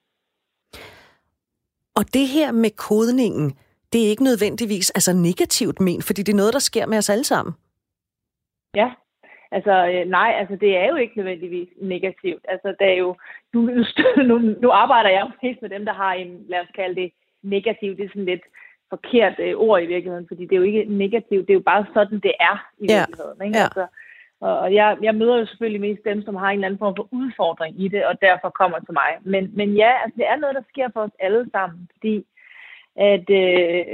Og det her med kodningen, det er ikke nødvendigvis altså negativt men, fordi det er noget, der sker med os alle sammen. Ja, altså øh, nej, altså det er jo ikke nødvendigvis negativt. Altså det er jo, nu, nu, nu arbejder jeg jo mest med dem, der har en, lad os kalde det negativt, det er sådan lidt forkert øh, ord i virkeligheden, fordi det er jo ikke negativt, det er jo bare sådan, det er i ja. virkeligheden. Ikke? Ja. Altså, og jeg, jeg møder jo selvfølgelig mest dem, som har en eller anden form for udfordring i det, og derfor kommer til mig. Men, men ja, altså, det er noget, der sker for os alle sammen, fordi at øh,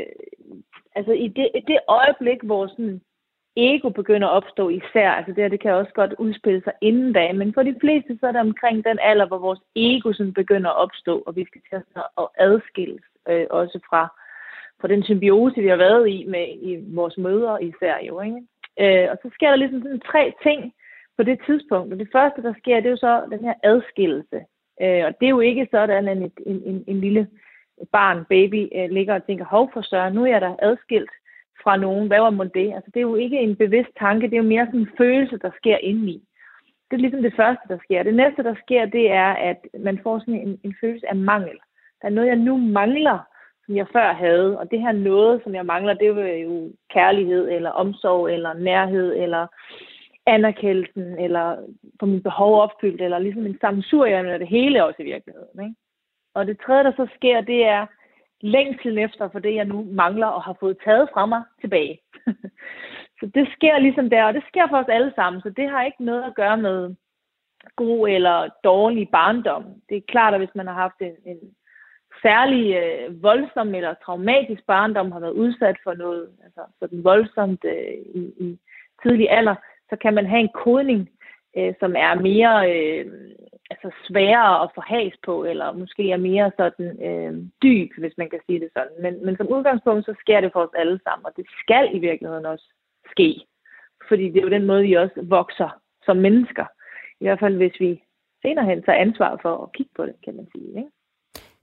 altså, i det, det øjeblik, hvor sådan, ego begynder at opstå især, altså det her, det kan også godt udspille sig inden da, men for de fleste så er det omkring den alder, hvor vores ego sådan begynder at opstå, og vi skal til at adskilles øh, også fra, fra den symbiose, vi har været i med i vores mødre især jo, ikke? Øh, og så sker der ligesom sådan tre ting på det tidspunkt. Og det første, der sker, det er jo så den her adskillelse. Øh, og det er jo ikke sådan, at en, en, en, en lille barn, baby, øh, ligger og tænker, hov for søren, nu er jeg da adskilt fra nogen. Hvad var mon det? Altså, det er jo ikke en bevidst tanke, det er jo mere sådan en følelse, der sker indeni. Det er ligesom det første, der sker. Det næste, der sker, det er, at man får sådan en, en følelse af mangel. Der er noget, jeg nu mangler, som jeg før havde. Og det her noget, som jeg mangler, det er jo kærlighed, eller omsorg, eller nærhed, eller anerkendelsen, eller få min behov opfyldt, eller ligesom en sammensurium af det hele også i virkeligheden. Ikke? Og det tredje, der så sker, det er længsel efter for det, jeg nu mangler og har fået taget fra mig tilbage. så det sker ligesom der, og det sker for os alle sammen, så det har ikke noget at gøre med god eller dårlig barndom. Det er klart, at hvis man har haft en, en særlig øh, voldsom eller traumatisk barndom, har været udsat for noget altså sådan voldsomt øh, i, i tidlig alder, så kan man have en kodning, øh, som er mere øh, altså sværere at få has på, eller måske er mere sådan øh, dyb, hvis man kan sige det sådan. Men, men som udgangspunkt, så sker det for os alle sammen, og det skal i virkeligheden også ske. Fordi det er jo den måde, vi også vokser som mennesker. I hvert fald, hvis vi senere hen tager ansvar for at kigge på det, kan man sige. Ikke?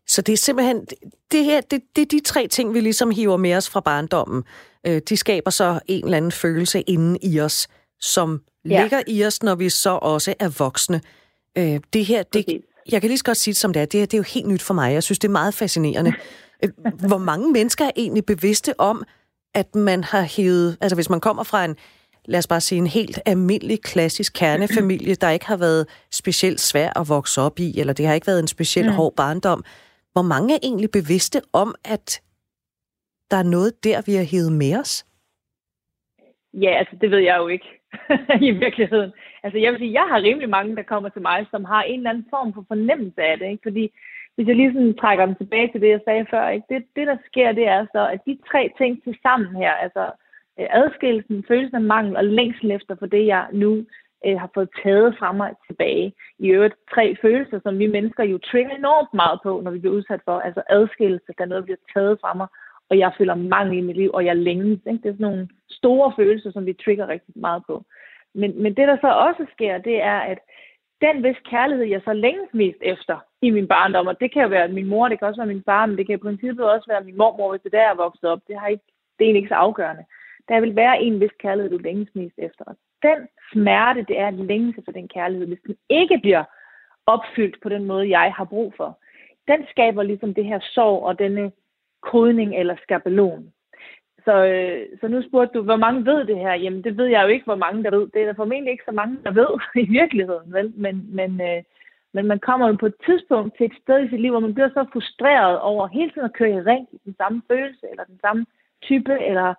Så det er simpelthen, det her, det, det er de tre ting, vi ligesom hiver med os fra barndommen. Øh, de skaber så en eller anden følelse inden i os, som ja. ligger i os, når vi så også er voksne. Øh, det her, det, jeg kan lige så godt sige det som det er. Det, er. det er jo helt nyt for mig. Jeg synes, det er meget fascinerende. Øh, hvor mange mennesker er egentlig bevidste om, at man har hævet... Altså, hvis man kommer fra en, lad os bare sige, en helt almindelig, klassisk kernefamilie, der ikke har været specielt svær at vokse op i, eller det har ikke været en specielt mm. hård barndom. Hvor mange er egentlig bevidste om, at der er noget der, vi har hævet med os? Ja, altså det ved jeg jo ikke i virkeligheden. Altså jeg vil sige, jeg har rimelig mange, der kommer til mig, som har en eller anden form for fornemmelse af det. Ikke? Fordi hvis jeg lige sådan trækker dem tilbage til det, jeg sagde før, ikke? Det, det der sker, det er så, at de tre ting til sammen her, altså øh, adskillelsen, følelsen af mangel og længsel efter for det, jeg nu øh, har fået taget fra mig tilbage. I øvrigt tre følelser, som vi mennesker jo trigger enormt meget på, når vi bliver udsat for. Altså adskillelse, der er noget, der bliver taget fra mig, og jeg føler mangel i mit liv, og jeg længes. Ikke? Det er sådan nogle store følelser, som vi trigger rigtig meget på. Men, men det, der så også sker, det er, at den vis kærlighed, jeg så længes mest efter i min barndom, og det kan jo være min mor, det kan også være min far, men det kan i princippet også være min mormor, hvis det der er vokset op. Det, har ikke, det er egentlig ikke så afgørende. Der vil være en vis kærlighed, du længes mest efter. Og den smerte, det er at længes efter den kærlighed, hvis den ikke bliver opfyldt på den måde, jeg har brug for, den skaber ligesom det her sorg og denne kodning eller skabelon. Så, øh, så nu spurgte du, hvor mange ved det her? Jamen, det ved jeg jo ikke, hvor mange der ved. Det er der formentlig ikke så mange, der ved i virkeligheden, vel? Men, men, øh, men man kommer jo på et tidspunkt til et sted i sit liv, hvor man bliver så frustreret over hele tiden at køre i ring i den samme følelse, eller den samme type, eller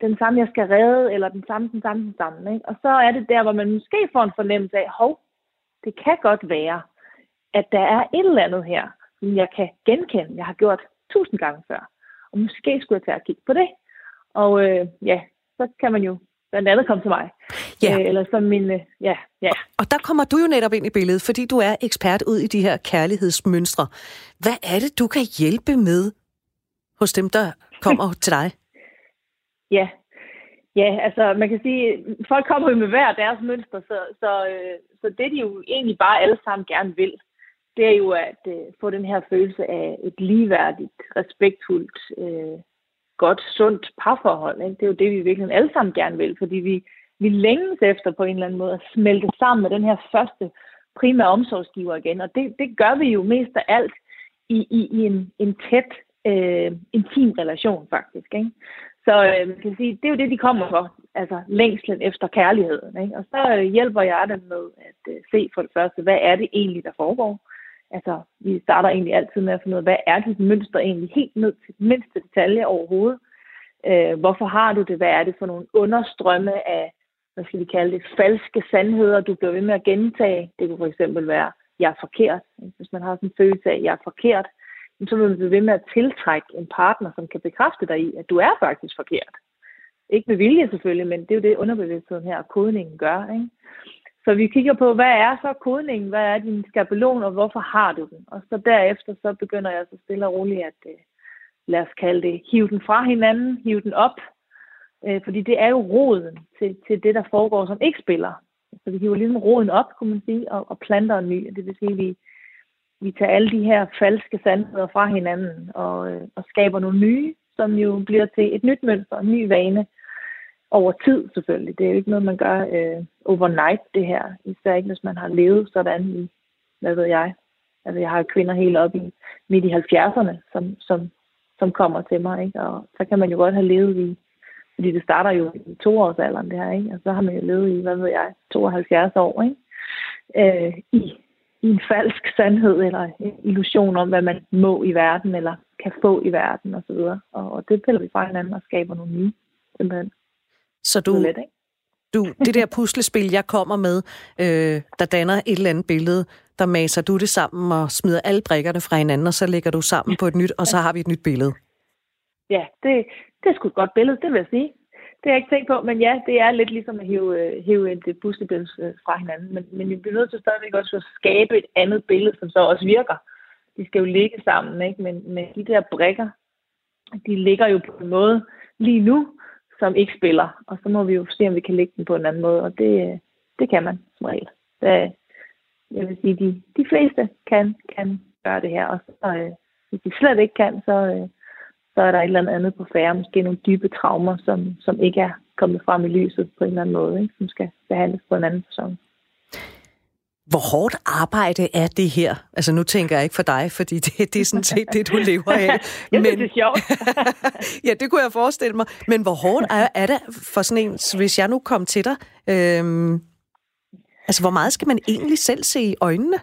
den samme, jeg skal redde, eller den samme, den samme, den samme. Ikke? Og så er det der, hvor man måske får en fornemmelse af, hov, det kan godt være, at der er et eller andet her, som jeg kan genkende, jeg har gjort tusind gange før. Og måske skulle jeg tage at kigge på det. Og øh, ja, så kan man jo blandt andet komme til mig. Ja. Øh, eller som min, øh, ja, ja. Og der kommer du jo netop ind i billedet, fordi du er ekspert ud i de her kærlighedsmønstre. Hvad er det, du kan hjælpe med hos dem, der kommer til dig? Ja, Ja, altså man kan sige, folk kommer jo med hver deres mønster, så, så, øh, så det de jo egentlig bare alle sammen gerne vil, det er jo at øh, få den her følelse af et ligeværdigt, respektfuldt, øh, godt, sundt parforhold. Ikke? Det er jo det, vi virkelig alle sammen gerne vil, fordi vi, vi længes efter på en eller anden måde at smelte sammen med den her første primære omsorgsgiver igen. Og det, det gør vi jo mest af alt i, i, i en, en tæt, øh, intim relation faktisk. Ikke? Så øh, man kan sige, det er jo det, de kommer for, altså længslen efter kærligheden. Ikke? Og så øh, hjælper jeg dem med at øh, se for det første, hvad er det egentlig, der foregår? Altså, vi starter egentlig altid med at finde ud af, hvad er dit mønster egentlig helt ned til den mindste detalje overhovedet. Øh, hvorfor har du det? Hvad er det for nogle understrømme af, hvad skal vi kalde det, falske sandheder, du bliver ved med at gentage? Det kunne for eksempel være, jeg er forkert. Hvis man har sådan en følelse af, jeg er forkert, så vil man blive ved med at tiltrække en partner, som kan bekræfte dig i, at du er faktisk forkert. Ikke med vilje selvfølgelig, men det er jo det, underbevidstheden her og kodningen gør. Ikke? Så vi kigger på, hvad er så kodningen, hvad er din skabelon, og hvorfor har du den? Og så derefter, så begynder jeg så stille og roligt at, øh, lad os kalde det, hive den fra hinanden, hive den op. Øh, fordi det er jo roden til, til det, der foregår, som ikke spiller. Så vi hiver ligesom roden op, kunne man sige, og, og planter en ny. Det vil sige, at vi, vi tager alle de her falske sandheder fra hinanden og, øh, og skaber nogle nye, som jo bliver til et nyt mønster, en ny vane, over tid selvfølgelig. Det er jo ikke noget, man gør øh, overnight, det her. Især ikke, hvis man har levet sådan i, hvad ved jeg. Altså, jeg har kvinder helt op i midt i 70'erne, som, som, som kommer til mig, ikke? Og så kan man jo godt have levet i, fordi det starter jo i toårsalderen, det her, ikke? Og så har man jo levet i, hvad ved jeg, 72 år, ikke? Øh, i, i en falsk sandhed eller en illusion om, hvad man må i verden, eller kan få i verden, og så videre. Og, og det piller vi fra hinanden og skaber nogle nye, simpelthen. Så du, let, du, det der puslespil, jeg kommer med, øh, der danner et eller andet billede, der maser du det sammen og smider alle brikkerne fra hinanden, og så lægger du sammen på et nyt, og så har vi et nyt billede. Ja, det, det er sgu et godt billede, det vil jeg sige. Det har jeg ikke tænkt på, men ja, det er lidt ligesom at hive, øh, hive et puslespil øh, fra hinanden. Men, men vi bliver nødt til stadigvæk også at skabe et andet billede, som så også virker. De skal jo ligge sammen, ikke? Men, men de der brikker, de ligger jo på en måde lige nu, som ikke spiller. Og så må vi jo se, om vi kan lægge den på en anden måde, og det, øh, det kan man som regel. Det, øh, jeg vil sige, de, de fleste kan, kan gøre det her, og så, øh, hvis de slet ikke kan, så, øh, så er der et eller andet på færre, måske nogle dybe traumer, som, som ikke er kommet frem i lyset på en eller anden måde, ikke? som skal behandles på en anden person. Hvor hårdt arbejde er det her? Altså nu tænker jeg ikke for dig, fordi det, det er sådan set det, du lever af. jeg Men... det er sjovt. ja, det kunne jeg forestille mig. Men hvor hårdt er, er det for sådan en, hvis jeg nu kom til dig? Øhm, altså, hvor meget skal man egentlig selv se i øjnene?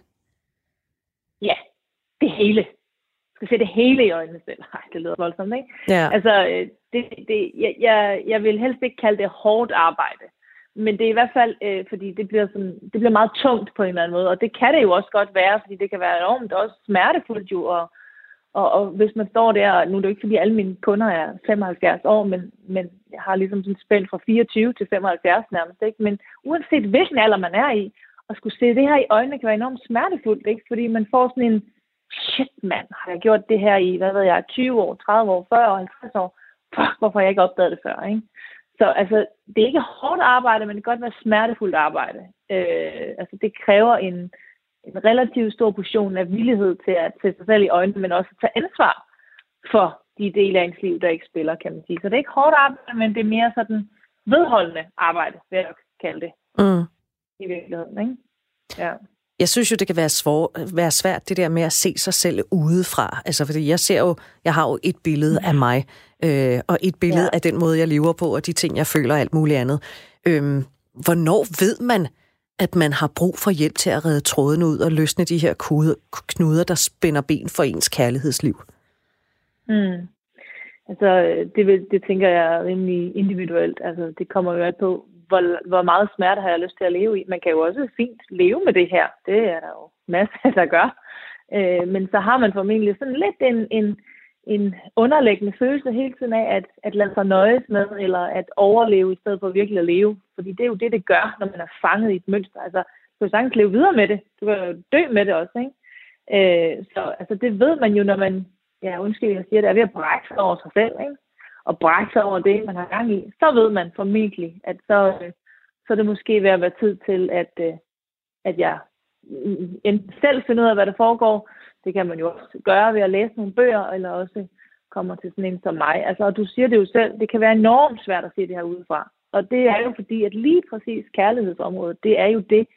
Ja, det hele. Du skal se det hele i øjnene selv. Nej, det lyder voldsomt, ikke? Ja. Altså, øh, det, det, jeg, jeg, jeg vil helst ikke kalde det hårdt arbejde. Men det er i hvert fald, øh, fordi det bliver, sådan, det bliver meget tungt på en eller anden måde. Og det kan det jo også godt være, fordi det kan være enormt også smertefuldt jo. Og, og, og hvis man står der, og nu er det jo ikke fordi alle mine kunder er 75 år, men, men jeg har ligesom sådan spændt fra 24 til 75 nærmest. Ikke? Men uanset hvilken alder man er i, at skulle se det her i øjnene kan være enormt smertefuldt, ikke? fordi man får sådan en, shit mand, har jeg gjort det her i, hvad ved jeg, 20 år, 30 år, 40 år, 50 år? Fuck, hvorfor har jeg ikke opdaget det før, ikke? Så altså, det er ikke hårdt arbejde, men det kan godt være smertefuldt arbejde. Øh, altså, det kræver en, en relativt stor portion af villighed til at se sig selv i øjnene, men også at tage ansvar for de dele af ens liv, der ikke spiller, kan man sige. Så det er ikke hårdt arbejde, men det er mere sådan vedholdende arbejde, vil jeg kalde det. Mm. I virkeligheden, ikke? Ja. Jeg synes jo, det kan være, svår, være svært, det der med at se sig selv udefra. Altså, fordi jeg ser jo, jeg har jo et billede af mig, øh, og et billede ja. af den måde, jeg lever på, og de ting, jeg føler og alt muligt andet. Øhm, hvornår ved man, at man har brug for hjælp til at redde tråden ud og løsne de her knuder, der spænder ben for ens kærlighedsliv? Mm. Altså, det, det tænker jeg er rimelig individuelt. Altså, det kommer jo alt på, hvor, hvor meget smerte har jeg lyst til at leve i. Man kan jo også fint leve med det her. Det er der jo masser, der gør. Øh, men så har man formentlig sådan lidt en, en, en underliggende følelse hele tiden af, at, at lade sig nøjes med, eller at overleve i stedet for virkelig at leve. Fordi det er jo det, det gør, når man er fanget i et mønster. Altså, du kan jo sagtens leve videre med det. Du kan jo dø med det også, ikke? Øh, så altså, det ved man jo, når man, ja, undskyld, jeg siger det, er ved at brække sig over sig selv, ikke? Og brække sig over det, man har gang i. Så ved man formentlig, at så, øh, så er det måske ved at være tid til, at, øh, at jeg mm, enten selv finder ud af, hvad der foregår, det kan man jo også gøre ved at læse nogle bøger, eller også kommer til sådan en som mig. Altså, og du siger det jo selv, det kan være enormt svært at se det her udefra. Og det er jo fordi, at lige præcis kærlighedsområdet, det er jo det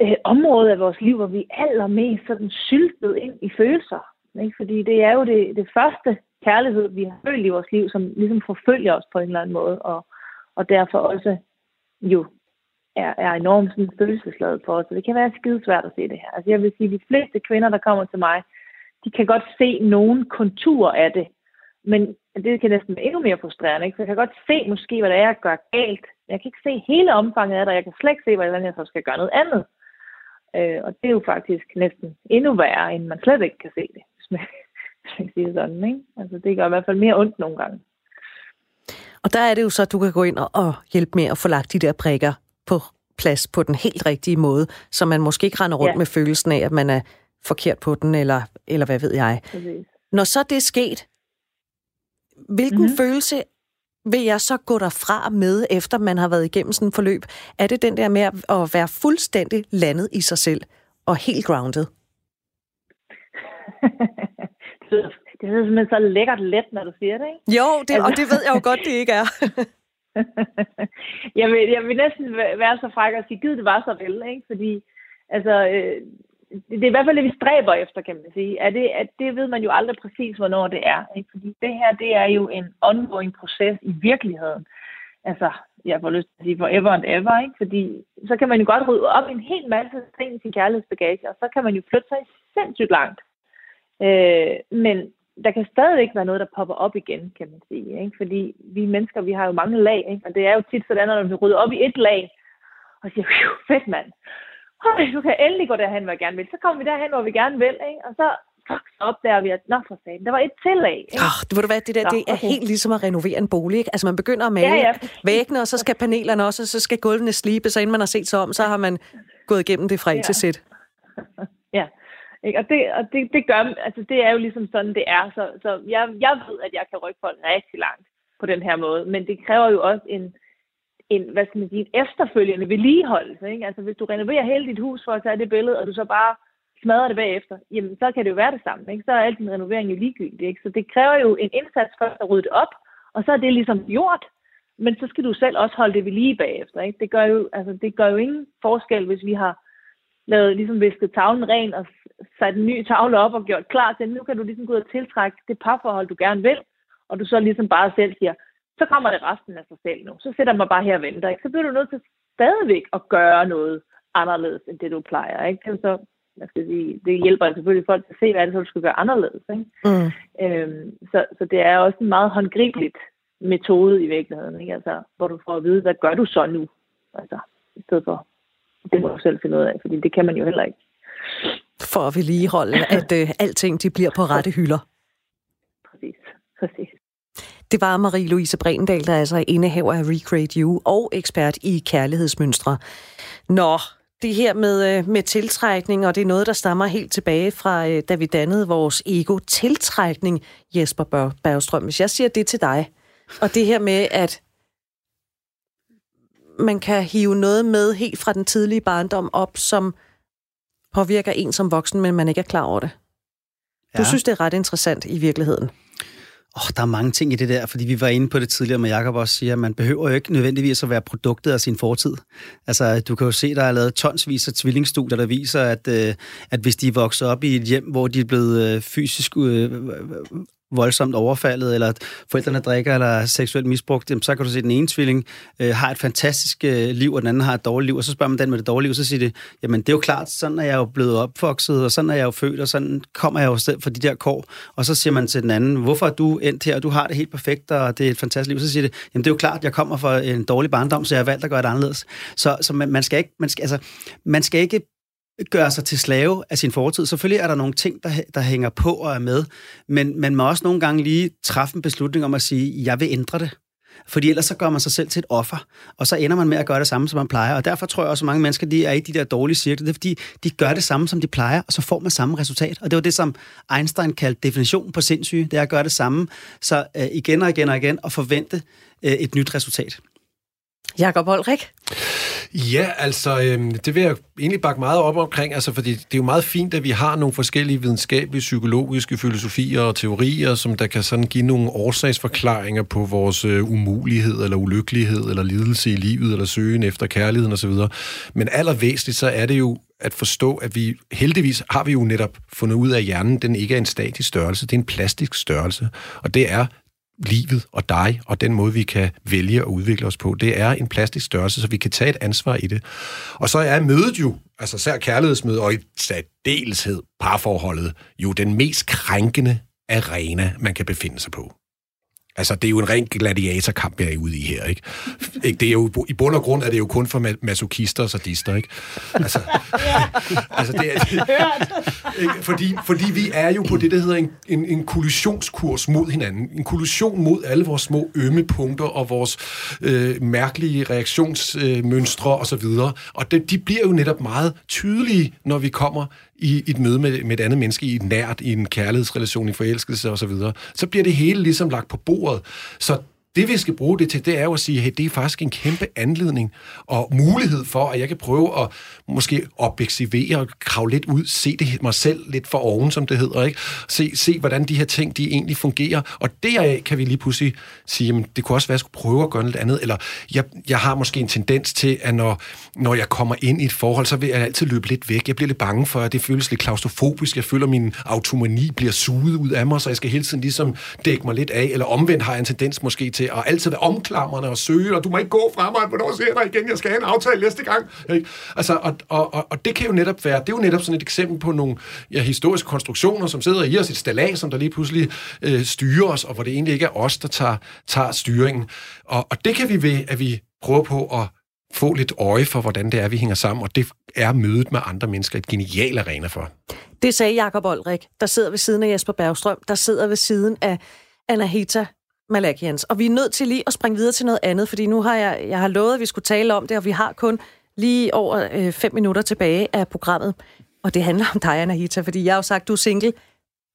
øh, område af vores liv, hvor vi allermest sådan syltet ind i følelser. Ikke? Fordi det er jo det, det første kærlighed, vi har følt i vores liv, som ligesom forfølger os på en eller anden måde, og, og derfor også jo er, er enormt sådan følelsesladet for os. Så det kan være skide svært at se det her. Altså jeg vil sige, at de fleste kvinder, der kommer til mig, de kan godt se nogle konturer af det. Men det kan næsten være endnu mere frustrerende. Ikke? Så jeg kan godt se måske, hvad det er, jeg gør galt. Jeg kan ikke se hele omfanget af det, og jeg kan slet ikke se, hvordan jeg så skal gøre noget andet. Øh, og det er jo faktisk næsten endnu værre, end man slet ikke kan se det, hvis man, hvis man sige det sådan. Ikke? Altså, det gør i hvert fald mere ondt nogle gange. Og der er det jo så, at du kan gå ind og hjælpe med at få lagt de der prikker på plads på den helt rigtige måde, så man måske ikke render rundt ja. med følelsen af, at man er forkert på den, eller, eller hvad ved jeg. Præcis. Når så det er sket, hvilken mm-hmm. følelse vil jeg så gå derfra med, efter man har været igennem sådan en forløb? Er det den der med at være fuldstændig landet i sig selv og helt grounded? det er simpelthen så lækkert let, når du siger det, ikke? Jo, det, altså... og det ved jeg jo godt, det ikke er. jeg, vil, jeg vil næsten være så fræk og sige, gid det var så vel, ikke? Fordi, altså, øh, det er i hvert fald det, vi stræber efter, kan man sige. Er det, at det ved man jo aldrig præcis, hvornår det er. Ikke? Fordi det her, det er jo en ongoing proces i virkeligheden. Altså, jeg får lyst til at sige forever and ever, ikke? Fordi så kan man jo godt rydde op en hel masse ting i sin kærlighedsbagage, og så kan man jo flytte sig sindssygt langt. Øh, men der kan stadigvæk være noget, der popper op igen, kan man sige. Ikke? Fordi vi mennesker, vi har jo mange lag, ikke? og det er jo tit sådan, når vi rydder op i et lag, og siger, fedt mand, du kan endelig gå derhen, hvor jeg gerne vil. Så kommer vi derhen, hvor vi gerne vil, ikke? og så fuck, så opdager vi, at nå for sagen, der var et tillag. Ikke? Oh, det, ved du hvad, det der, nå, det er okay. helt ligesom at renovere en bolig. Ikke? Altså man begynder at male ja, ja. væggene, og så skal panelerne også, og så skal gulvene slibe, så inden man har set sig om, så har man gået igennem det fra ja. til sæt. Ikke? Og, det, og det, det gør, altså det er jo ligesom sådan, det er. Så, så jeg, jeg ved, at jeg kan rykke folk rigtig langt på den her måde, men det kræver jo også en, en, hvad skal man sige, en efterfølgende vedligeholdelse. Ikke? Altså hvis du renoverer hele dit hus for at tage det billede, og du så bare smadrer det bagefter, jamen så kan det jo være det samme. Ikke? Så er al din renovering jo ligegyldig. Ikke? Så det kræver jo en indsats først at rydde det op, og så er det ligesom gjort. Men så skal du selv også holde det ved lige bagefter. Ikke? Det, gør jo, altså, det gør jo ingen forskel, hvis vi har lavet, ligesom visket tavlen ren og sat en ny tavle op og gjort klar til, nu kan du ligesom gå ud og tiltrække det parforhold, du gerne vil, og du så ligesom bare selv siger, så kommer det resten af sig selv nu. Så sætter man bare her og venter. Ikke? Så bliver du nødt til stadigvæk at gøre noget anderledes, end det du plejer. Ikke? Det, så, jeg skal sige, det hjælper selvfølgelig folk til at se, hvad det er, du skal gøre anderledes. Ikke? Mm. Øhm, så, så det er også en meget håndgribeligt metode i virkeligheden, ikke? Altså, hvor du får at vide, hvad gør du så nu? Altså, i stedet for, det må du selv finde ud af, fordi det kan man jo heller ikke. For at vedligeholde, at øh, alting de bliver på rette hylder. Præcis, præcis. Det var Marie-Louise Brendal, der er altså indehaver af Recreate You og ekspert i kærlighedsmønstre. Nå, det her med, øh, med tiltrækning, og det er noget, der stammer helt tilbage fra, øh, da vi dannede vores ego. Tiltrækning, Jesper Bergstrøm. Hvis jeg siger det til dig, og det her med, at man kan hive noget med helt fra den tidlige barndom op, som påvirker en som voksen, men man ikke er klar over det. Du ja. synes, det er ret interessant i virkeligheden. Oh, der er mange ting i det der, fordi vi var inde på det tidligere, med Jacob også siger, at man behøver jo ikke nødvendigvis at være produktet af sin fortid. Altså, du kan jo se, der er lavet tonsvis af tvillingstudier, der viser, at, øh, at hvis de vokser op i et hjem, hvor de er blevet øh, fysisk øh, voldsomt overfaldet, eller at forældrene drikker eller er seksuelt misbrugt, så kan du se, at den ene tvilling øh, har et fantastisk øh, liv, og den anden har et dårligt liv, og så spørger man den med det dårlige liv, så siger det, jamen det er jo klart, sådan er jeg jo blevet opvokset, og sådan er jeg jo født, og sådan kommer jeg jo sted for de der kår. Og så siger man til den anden, hvorfor er du endt her, og du har det helt perfekt, og det er et fantastisk liv. Så siger det, jamen det er jo klart, jeg kommer fra en dårlig barndom, så jeg har valgt at gøre det anderledes. Så, så man, man, skal ikke, man, skal, altså, man skal ikke gøre sig til slave af sin fortid. Selvfølgelig er der nogle ting, der, der hænger på og er med, men man må også nogle gange lige træffe en beslutning om at sige, jeg vil ændre det. Fordi ellers så gør man sig selv til et offer, og så ender man med at gøre det samme, som man plejer. Og derfor tror jeg også, at mange mennesker de er i de der dårlige cirkler. Det er fordi, de gør det samme, som de plejer, og så får man samme resultat. Og det var det, som Einstein kaldte definitionen på sindssyge. Det er at gøre det samme, så øh, igen og igen og igen, og forvente øh, et nyt resultat. Jakob Olrik? Ja, altså, øh, det vil jeg egentlig bakke meget op omkring, altså, fordi det er jo meget fint, at vi har nogle forskellige videnskabelige, psykologiske filosofier og teorier, som der kan sådan give nogle årsagsforklaringer på vores øh, umulighed, eller ulykkelighed, eller lidelse i livet, eller søgen efter kærligheden osv. Men allervæsentligt, så er det jo at forstå, at vi heldigvis har vi jo netop fundet ud af, at hjernen den ikke er en statisk størrelse, det er en plastisk størrelse. Og det er livet og dig, og den måde, vi kan vælge at udvikle os på, det er en plastisk størrelse, så vi kan tage et ansvar i det. Og så er mødet jo, altså sær kærlighedsmødet og i særdeleshed parforholdet, jo den mest krænkende arena, man kan befinde sig på. Altså, det er jo en ren gladiatorkamp, jeg er ude i her, ikke? Det er jo, I bund og grund er det jo kun for masochister og sadister, ikke? Altså, altså det er, ikke? Fordi, fordi vi er jo på det, der hedder en, en, en kollisionskurs mod hinanden. En kollision mod alle vores små ømme punkter og vores øh, mærkelige reaktionsmønstre øh, osv. Og, og det, de bliver jo netop meget tydelige, når vi kommer i et møde med, med et andet menneske, i et nært, i en kærlighedsrelation, i forelskelse osv., så, videre, så bliver det hele ligesom lagt på bordet. Så det, vi skal bruge det til, det er jo at sige, hey, det er faktisk en kæmpe anledning og mulighed for, at jeg kan prøve at måske objektivere og kravle lidt ud, se det mig selv lidt for oven, som det hedder, ikke? Se, se hvordan de her ting, de egentlig fungerer. Og deraf kan vi lige pludselig sige, jamen, det kunne også være, at jeg skulle prøve at gøre noget andet, eller jeg, jeg har måske en tendens til, at når, når jeg kommer ind i et forhold, så vil jeg altid løbe lidt væk. Jeg bliver lidt bange for, at det føles lidt klaustrofobisk. Jeg føler, at min autonomi bliver suget ud af mig, så jeg skal hele tiden ligesom dække mig lidt af, eller omvendt har jeg en tendens måske til at altid være omklamrende og søge, og du må ikke gå fra mig, hvornår ser jeg dig igen, jeg skal have en aftale næste gang. Ikke? Altså, og, og, og, og, det kan jo netop være, det er jo netop sådan et eksempel på nogle ja, historiske konstruktioner, som sidder i os, et stalag, som der lige pludselig øh, styrer os, og hvor det egentlig ikke er os, der tager, tager styringen. Og, og det kan vi ved, at vi prøver på at få lidt øje for, hvordan det er, vi hænger sammen, og det er mødet med andre mennesker et genial arena for. Det sagde Jakob Olrik, der sidder ved siden af Jesper Bergstrøm, der sidder ved siden af Anahita Malakians. Og vi er nødt til lige at springe videre til noget andet, fordi nu har jeg, jeg har lovet, at vi skulle tale om det, og vi har kun lige over øh, fem minutter tilbage af programmet. Og det handler om dig, Anahita, fordi jeg har jo sagt, du er single.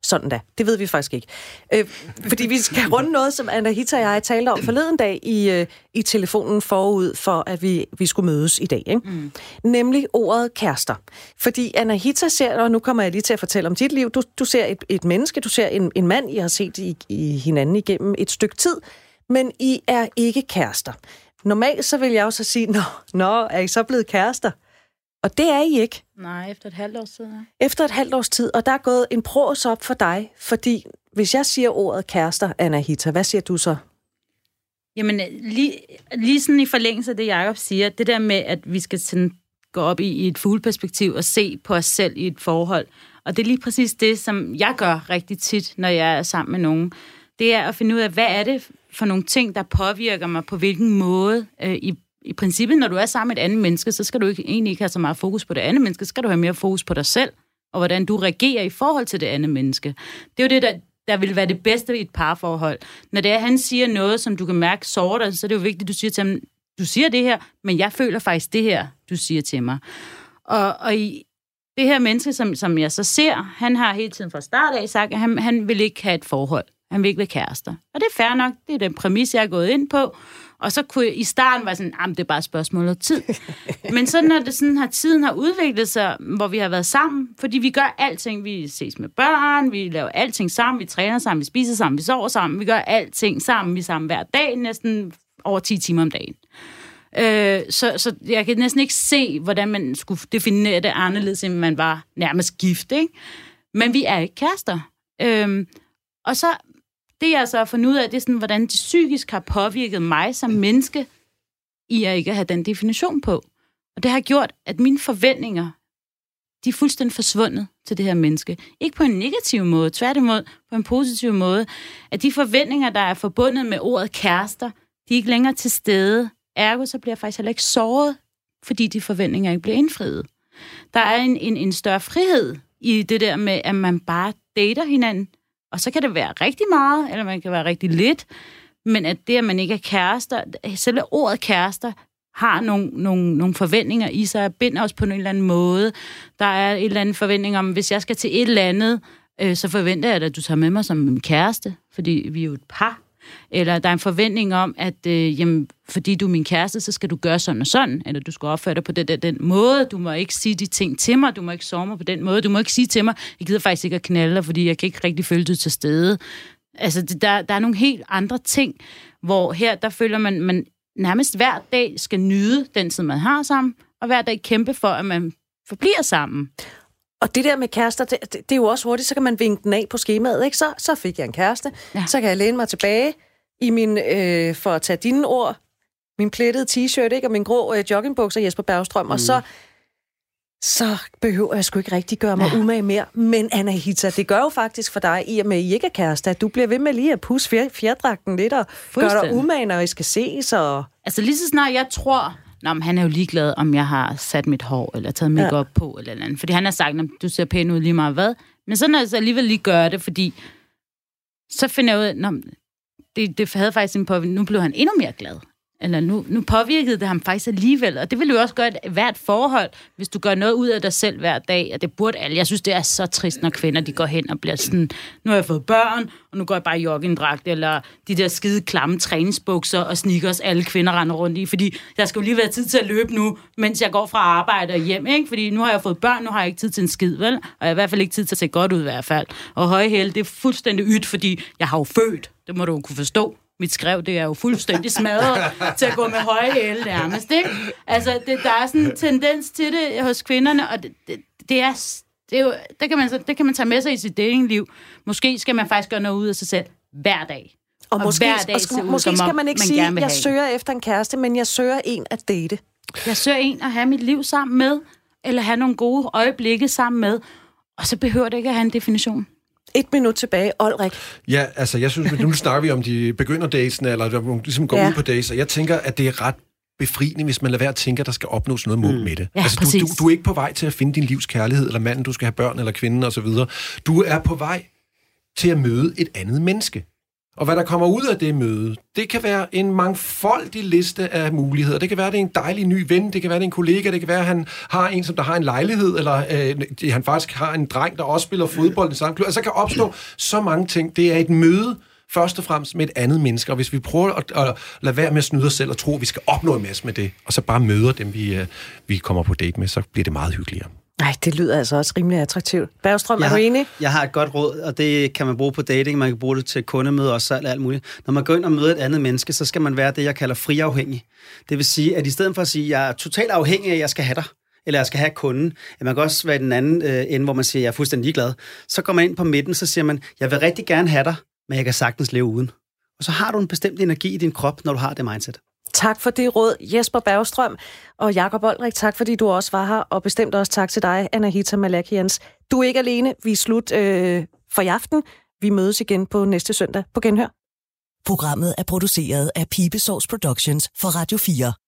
Sådan da. Det ved vi faktisk ikke. Øh, fordi vi skal runde noget, som Anahita og jeg talte om forleden dag i, øh, i telefonen forud for, at vi, vi skulle mødes i dag. Ikke? Mm. Nemlig ordet kærester. Fordi Anahita ser, og nu kommer jeg lige til at fortælle om dit liv, du, du ser et, et menneske, du ser en, en mand, I har set i, i hinanden igennem et stykke tid, men I er ikke kærester. Normalt så vil jeg jo så sige, nå, nå, er I så blevet kærester? Og det er I ikke. Nej, efter et halvt års tid. Ja. Efter et halvt års tid, og der er gået en pros op for dig, fordi hvis jeg siger ordet kærester, Anahita, hvad siger du så? Jamen, lige, lige sådan i forlængelse af det, Jacob siger, det der med, at vi skal sådan gå op i, i et fugleperspektiv og se på os selv i et forhold. Og det er lige præcis det, som jeg gør rigtig tit, når jeg er sammen med nogen. Det er at finde ud af, hvad er det for nogle ting, der påvirker mig på hvilken måde. Øh, i, i princippet, når du er sammen med et andet menneske, så skal du ikke, egentlig ikke have så meget fokus på det andet menneske, så skal du have mere fokus på dig selv, og hvordan du reagerer i forhold til det andet menneske. Det er jo det, der, der vil være det bedste i et parforhold. Når det er, at han siger noget, som du kan mærke sårer dig, så er det jo vigtigt, at du siger til ham, du siger det her, men jeg føler faktisk det her, du siger til mig. Og, og i det her menneske, som, som jeg så ser, han har hele tiden fra start af sagt, at han, han vil ikke have et forhold. Han vil ikke være kærester. Og det er fair nok. Det er den præmis, jeg er gået ind på. Og så kunne jeg, i starten var sådan, at det er bare et spørgsmål af tid. Men så når det sådan har, tiden har udviklet sig, hvor vi har været sammen, fordi vi gør alting. Vi ses med børn, vi laver alting sammen, vi træner sammen, vi spiser sammen, vi sover sammen, vi gør alting sammen, vi er sammen hver dag, næsten over 10 timer om dagen. Øh, så, så jeg kan næsten ikke se, hvordan man skulle definere det anderledes, end man var nærmest gift, ikke? Men vi er ikke kærester. Øh, og så, det jeg så har fundet ud af, det er sådan, hvordan det psykisk har påvirket mig som menneske, i at ikke have den definition på. Og det har gjort, at mine forventninger, de er fuldstændig forsvundet til det her menneske. Ikke på en negativ måde, tværtimod på en positiv måde. At de forventninger, der er forbundet med ordet kærester, de er ikke længere til stede. Ergo så bliver jeg faktisk heller ikke såret, fordi de forventninger ikke bliver indfriet. Der er en, en, en større frihed i det der med, at man bare dater hinanden. Og så kan det være rigtig meget, eller man kan være rigtig lidt. Men at det, at man ikke er kærester, selve ordet kærester, har nogle, nogle, nogle forventninger i sig, binder os på en eller anden måde. Der er en eller anden forventning om, hvis jeg skal til et eller andet, øh, så forventer jeg, at du tager med mig som min kæreste, fordi vi er jo et par. Eller der er en forventning om, at øh, jamen, fordi du er min kæreste, så skal du gøre sådan og sådan, eller du skal opføre dig på den, den, den måde, du må ikke sige de ting til mig, du må ikke sove mig på den måde, du må ikke sige til mig, jeg gider faktisk ikke at knalde dig, fordi jeg kan ikke rigtig føle dig til stede. Altså, der, der er nogle helt andre ting, hvor her, der føler man, man nærmest hver dag skal nyde den tid, man har sammen, og hver dag kæmpe for, at man forbliver sammen. Og det der med kærester, det, det, det er jo også hurtigt, så kan man vinke den af på skemaet, ikke? Så, så fik jeg en kæreste, ja. så kan jeg læne mig tilbage i min, øh, for at tage dine ord, min plettede t-shirt, ikke? Og min grå øh, joggingbukser, Jesper Bergstrøm, mm. og så, så behøver jeg sgu ikke rigtig gøre mig ja. umage mere. Men Anahita, det gør jo faktisk for dig, i og med, at I ikke er kærester, at du bliver ved med lige at pusse fjerdragten lidt, og gøre dig umage, når I skal ses. Og... Altså lige så snart jeg tror, Nå, men han er jo ligeglad, om jeg har sat mit hår, eller taget mig ja. på, eller andet. Fordi han har sagt, at du ser pæn ud lige meget hvad. Men så når jeg så alligevel lige gør det, fordi så finder jeg ud af, det, det havde faktisk en påvirkning. Nu blev han endnu mere glad eller nu, nu påvirkede det ham faktisk alligevel, og det vil jo også gøre et hvert forhold, hvis du gør noget ud af dig selv hver dag, og det burde alle. Jeg synes, det er så trist, når kvinder de går hen og bliver sådan, nu har jeg fået børn, og nu går jeg bare i joggingdragt, eller de der skide klamme træningsbukser og sneakers, alle kvinder render rundt i, fordi der skal jo lige være tid til at løbe nu, mens jeg går fra arbejde og hjem, ikke? fordi nu har jeg fået børn, nu har jeg ikke tid til en skid, vel? Og jeg har i hvert fald ikke tid til at se godt ud i hvert fald. Og høje hæle, det er fuldstændig ydt, fordi jeg har jo født, det må du jo kunne forstå mit skrev, det er jo fuldstændig smadret til at gå med høje hæle nærmest, ikke? Altså, det, der er sådan en tendens til det hos kvinderne, og det, det, det er... Det, er jo, det, kan man, det kan man tage med sig i sit datingliv. Måske skal man faktisk gøre noget ud af sig selv hver dag. Og, og måske, hver dag og, ud, måske skal man ikke man sige, at jeg søger efter en kæreste, men jeg søger en at date. Jeg søger en at have mit liv sammen med, eller have nogle gode øjeblikke sammen med, og så behøver det ikke at have en definition. Et minut tilbage. Olrik. Ja, altså jeg synes, nu snakker vi om de begynder datesene, eller der ligesom går ja. ud på dates, og jeg tænker, at det er ret befriende, hvis man lader være at tænke, at der skal opnås noget mål mm. med det. Ja, altså, du, du, du er ikke på vej til at finde din livs kærlighed, eller manden, du skal have børn, eller kvinden, osv. Du er på vej til at møde et andet menneske. Og hvad der kommer ud af det møde, det kan være en mangfoldig liste af muligheder. Det kan være, at det er en dejlig ny ven, det kan være, at det er en kollega, det kan være, at han har en, som der har en lejlighed, eller øh, han faktisk har en dreng, der også spiller fodbold i samme klub. Altså, der kan opstå så mange ting. Det er et møde, først og fremmest med et andet menneske. Og hvis vi prøver at, at lade være med at snyde os selv og tro, at vi skal opnå en masse med det, og så bare møder dem, vi, øh, vi kommer på date med, så bliver det meget hyggeligere. Nej, det lyder altså også rimelig attraktivt. Bergstrøm, er du enig? Jeg har et godt råd, og det kan man bruge på dating, man kan bruge det til kundemøder og salg og alt muligt. Når man går ind og møder et andet menneske, så skal man være det, jeg kalder friafhængig. Det vil sige, at i stedet for at sige, at jeg er totalt afhængig af, at jeg skal have dig, eller jeg skal have kunden. Man kan også være i den anden øh, ende, hvor man siger, jeg er fuldstændig ligeglad. Så går man ind på midten, så siger man, jeg vil rigtig gerne have dig, men jeg kan sagtens leve uden. Og så har du en bestemt energi i din krop, når du har det mindset. Tak for det råd, Jesper Bergstrøm. Og Jakob Oldrik, tak fordi du også var her, og bestemt også tak til dig, Anahita Malakians. Du er ikke alene, vi er slut øh, for i aften. Vi mødes igen på næste søndag på Genhør. Programmet er produceret af Pibesource Productions for Radio 4.